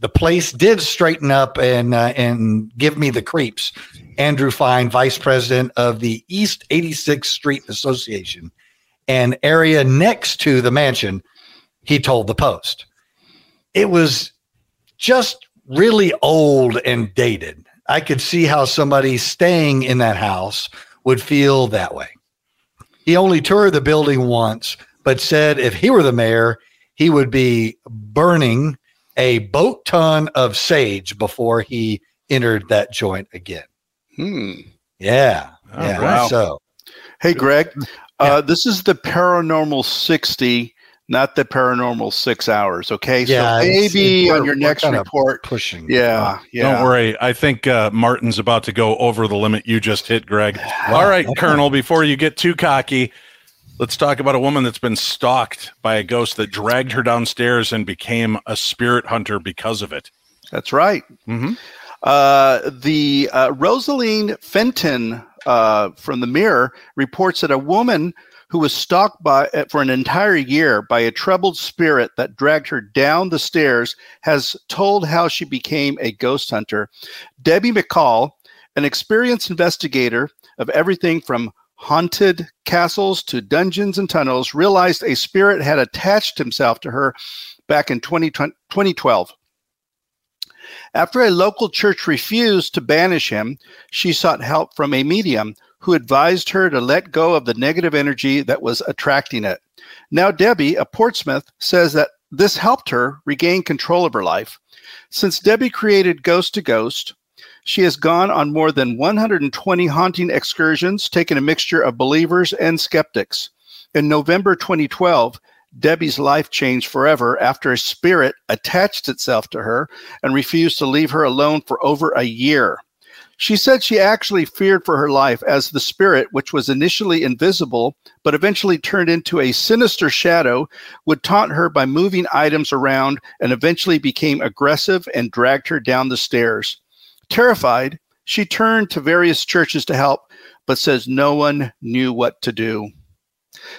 The place did straighten up and uh, and give me the creeps. Andrew Fine, vice president of the East 86th Street Association, an area next to the mansion, he told the Post. It was just really old and dated. I could see how somebody staying in that house would feel that way. He only toured the building once, but said if he were the mayor, he would be burning a boat ton of sage before he entered that joint again. Hmm. Yeah. Oh, yeah. wow. So Hey, Greg, uh, this is the paranormal 60, not the paranormal six hours. Okay. Yeah, so maybe on your next report. pushing. Yeah. Yeah. Don't worry. I think uh, Martin's about to go over the limit you just hit, Greg. All right, Colonel, before you get too cocky, let's talk about a woman that's been stalked by a ghost that dragged her downstairs and became a spirit hunter because of it. That's right. Mhm. Uh, the uh, Rosaleen Fenton uh, from the Mirror reports that a woman who was stalked by uh, for an entire year by a troubled spirit that dragged her down the stairs has told how she became a ghost hunter. Debbie McCall, an experienced investigator of everything from haunted castles to dungeons and tunnels, realized a spirit had attached himself to her back in 20, 2012. After a local church refused to banish him, she sought help from a medium who advised her to let go of the negative energy that was attracting it. Now, Debbie, a Portsmouth, says that this helped her regain control of her life. Since Debbie created Ghost to Ghost, she has gone on more than 120 haunting excursions, taking a mixture of believers and skeptics. In November 2012, Debbie's life changed forever after a spirit attached itself to her and refused to leave her alone for over a year. She said she actually feared for her life as the spirit, which was initially invisible but eventually turned into a sinister shadow, would taunt her by moving items around and eventually became aggressive and dragged her down the stairs. Terrified, she turned to various churches to help, but says no one knew what to do.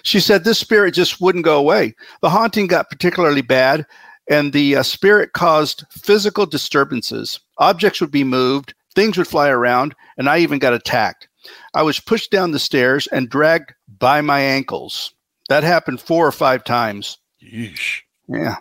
She said this spirit just wouldn't go away. The haunting got particularly bad, and the uh, spirit caused physical disturbances. Objects would be moved, things would fly around, and I even got attacked. I was pushed down the stairs and dragged by my ankles. That happened four or five times. Yeesh. Yeah.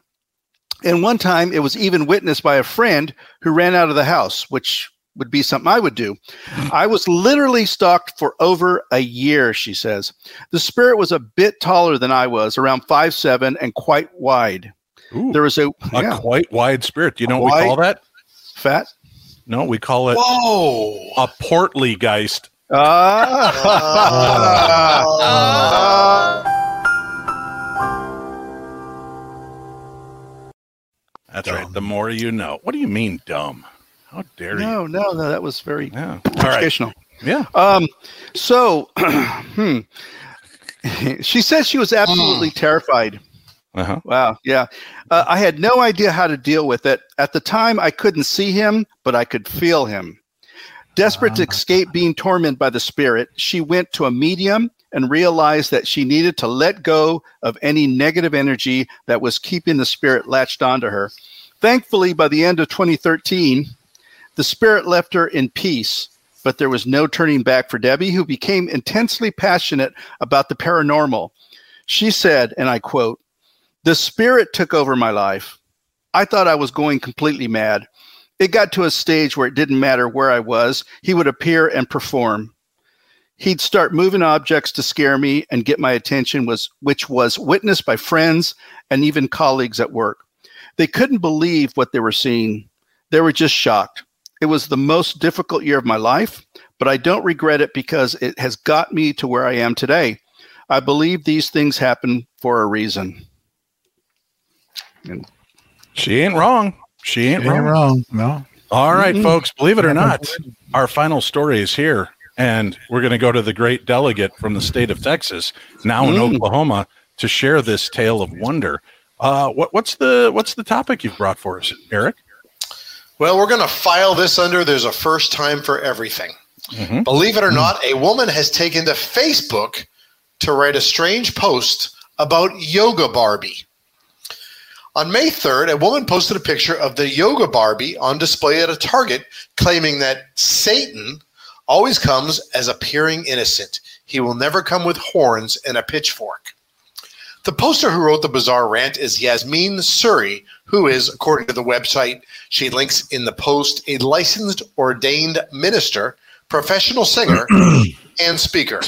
And one time it was even witnessed by a friend who ran out of the house, which would be something I would do. I was literally stalked for over a year, she says. The spirit was a bit taller than I was, around five seven, and quite wide. Ooh, there was a, a yeah, quite wide spirit. Do you know what Wide- we call that? fat. No, we call it Whoa. a portly geist. Ah. That's right. The more you know. What do you mean, dumb? How dare you? no, no, no, that was very Yeah. All right. educational. Yeah. Um, so, hmm. she said she was absolutely terrified. Uh-huh. Wow. Yeah. Uh, I had no idea how to deal with it. At the time, I couldn't see him, but I could feel him. Desperate to escape being tormented by the spirit, she went to a medium and realized that she needed to let go of any negative energy that was keeping the spirit latched onto her. Thankfully, by the end of 2013, the spirit left her in peace, but there was no turning back for Debbie, who became intensely passionate about the paranormal. She said, and I quote, The spirit took over my life. I thought I was going completely mad. It got to a stage where it didn't matter where I was, he would appear and perform. He'd start moving objects to scare me and get my attention was which was witnessed by friends and even colleagues at work. They couldn't believe what they were seeing. They were just shocked. It was the most difficult year of my life, but I don't regret it because it has got me to where I am today. I believe these things happen for a reason. And She ain't wrong. She ain't, Ain't wrong. wrong. No. All right, Mm-mm. folks, believe it or not, our final story is here. And we're going to go to the great delegate from the state of Texas, now in Mm. Oklahoma, to share this tale of wonder. Uh, what, what's the what's the topic you've brought for us, Eric? Well, we're going to file this under there's a first time for everything. Mhm. Believe it or not, a woman has taken to Facebook to write a strange post about Yoga Barbie. On May 3rd, a woman posted a picture of the Yoga Barbie on display at a Target, claiming that Satan always comes as appearing innocent. He will never come with horns and a pitchfork. The poster who wrote the bizarre rant is Yasmin Suri, who is, according to the website she links in the post, a licensed ordained minister, professional singer, and speaker.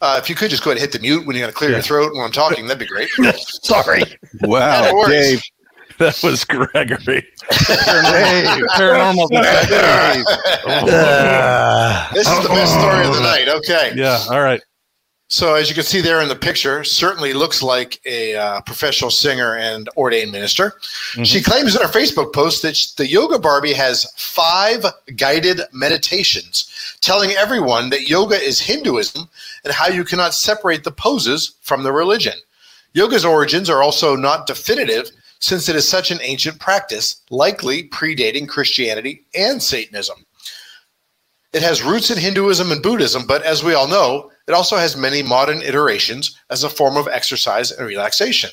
Uh, if you could just go ahead and hit the mute when you're going to clear your throat when I'm talking, that'd be great. Sorry. Wow. Dave. That was Gregory. Dave. Paranormal detective. this is the best story of the night. Okay. Yeah. All right. So, as you can see there in the picture, certainly looks like a uh, professional singer and ordained minister. She claims in her Facebook post that sh- the Yoga Barbie has five guided meditations telling everyone that yoga is Hinduism and how you cannot separate the poses from the religion. Yoga's origins are also not definitive since it is such an ancient practice, likely predating Christianity and Satanism. It has roots in Hinduism and Buddhism, but as we all know, it also has many modern iterations as a form of exercise and relaxation.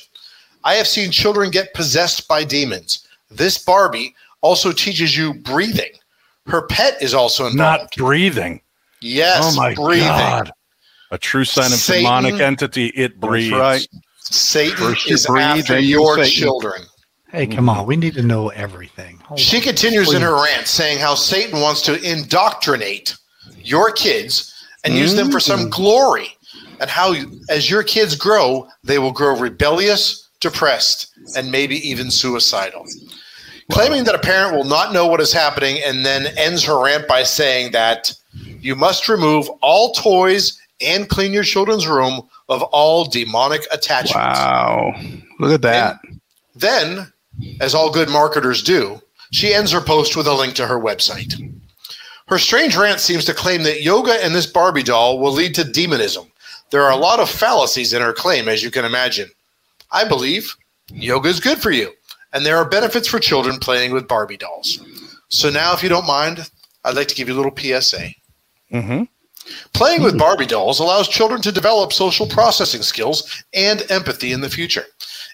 I have seen children get possessed by demons. This Barbie also teaches you breathing. Her pet is also involved. Not breathing. yes, oh my breathing. God. A true sign of Satan- demonic entity. It breathes. right. Satan First you is breathe, after your Satan. children. Hey, come on. We need to know everything. Hold She on. continues in her rant saying how Satan wants to indoctrinate your kids and use them for some mm. glory, and how as your kids grow, they will grow rebellious, depressed, and maybe even suicidal. Claiming that a parent will not know what is happening, and then ends her rant by saying that you must remove all toys and clean your children's room of all demonic attachments. Wow. Look at that. Then, as all good marketers do, she ends her post with a link to her website. Her strange rant seems to claim that yoga and this Barbie doll will lead to demonism. There are a lot of fallacies in her claim, as you can imagine. I believe yoga is good for you, and there are benefits for children playing with Barbie dolls. So now, if you don't mind, I'd like to give you a little PSA. Mm-hmm. Playing with hmm. Barbie dolls allows children to develop social processing skills and empathy in the future.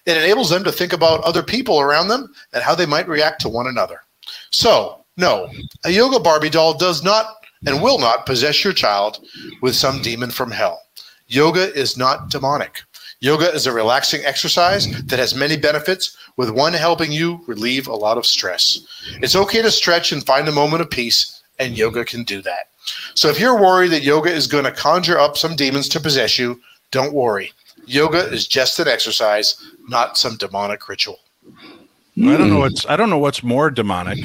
It enables them to think about other people around them and how they might react to one another. So, no, a yoga Barbie doll does not and will not possess your child with some demon from hell. Yoga is not demonic. Yoga is a relaxing exercise that has many benefits, with one helping you relieve a lot of stress. It's okay to stretch and find a moment of peace, and yoga can do that. So if you're worried that yoga is going to conjure up some demons to possess you, don't worry. Yoga is just an exercise, not some demonic ritual. I don't know what's I don't know what's more demonic.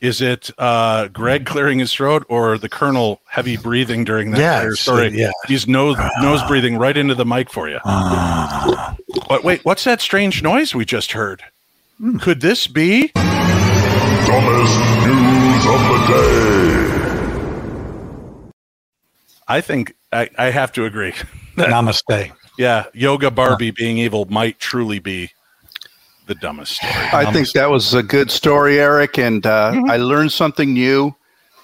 Is it uh, Greg clearing his throat or the Colonel heavy breathing during that Yeah, entire story? yeah. He's nose nose breathing right into the mic for you. but wait, what's that strange noise we just heard? Could this be? Dumbest news of the day. I think I, I have to agree. Namaste. Yeah, Yoga Barbie being evil might truly be the dumbest story. I think that was a good story, Eric, and uh, I learned something new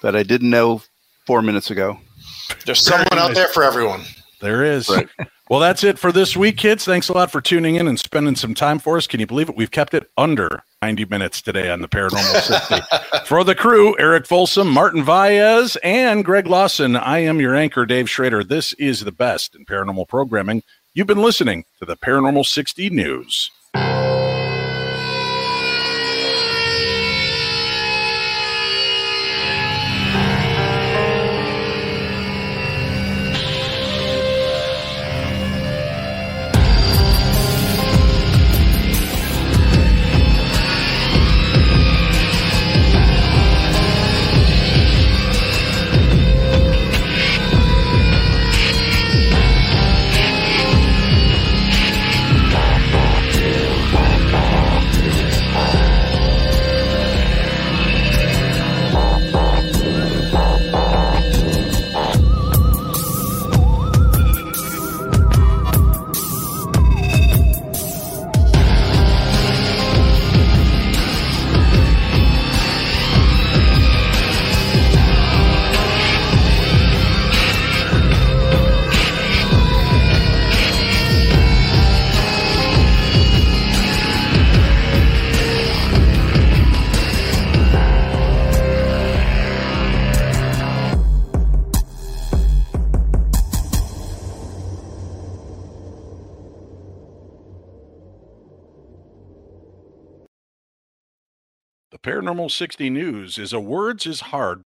that I didn't know four minutes ago. There's someone out there for everyone. There is. Well, that's it for this week, kids. Thanks a lot for tuning in and spending some time for us. Can you believe it? We've kept it under 90 minutes today on the Paranormal 60. for the crew, Eric Folsom, Martin Vaez, and Greg Lawson, I am your anchor, Dave Schrader. This is the best in paranormal programming. You've been listening to the Paranormal 60 News. Paranormal 60 News is a Words is Hard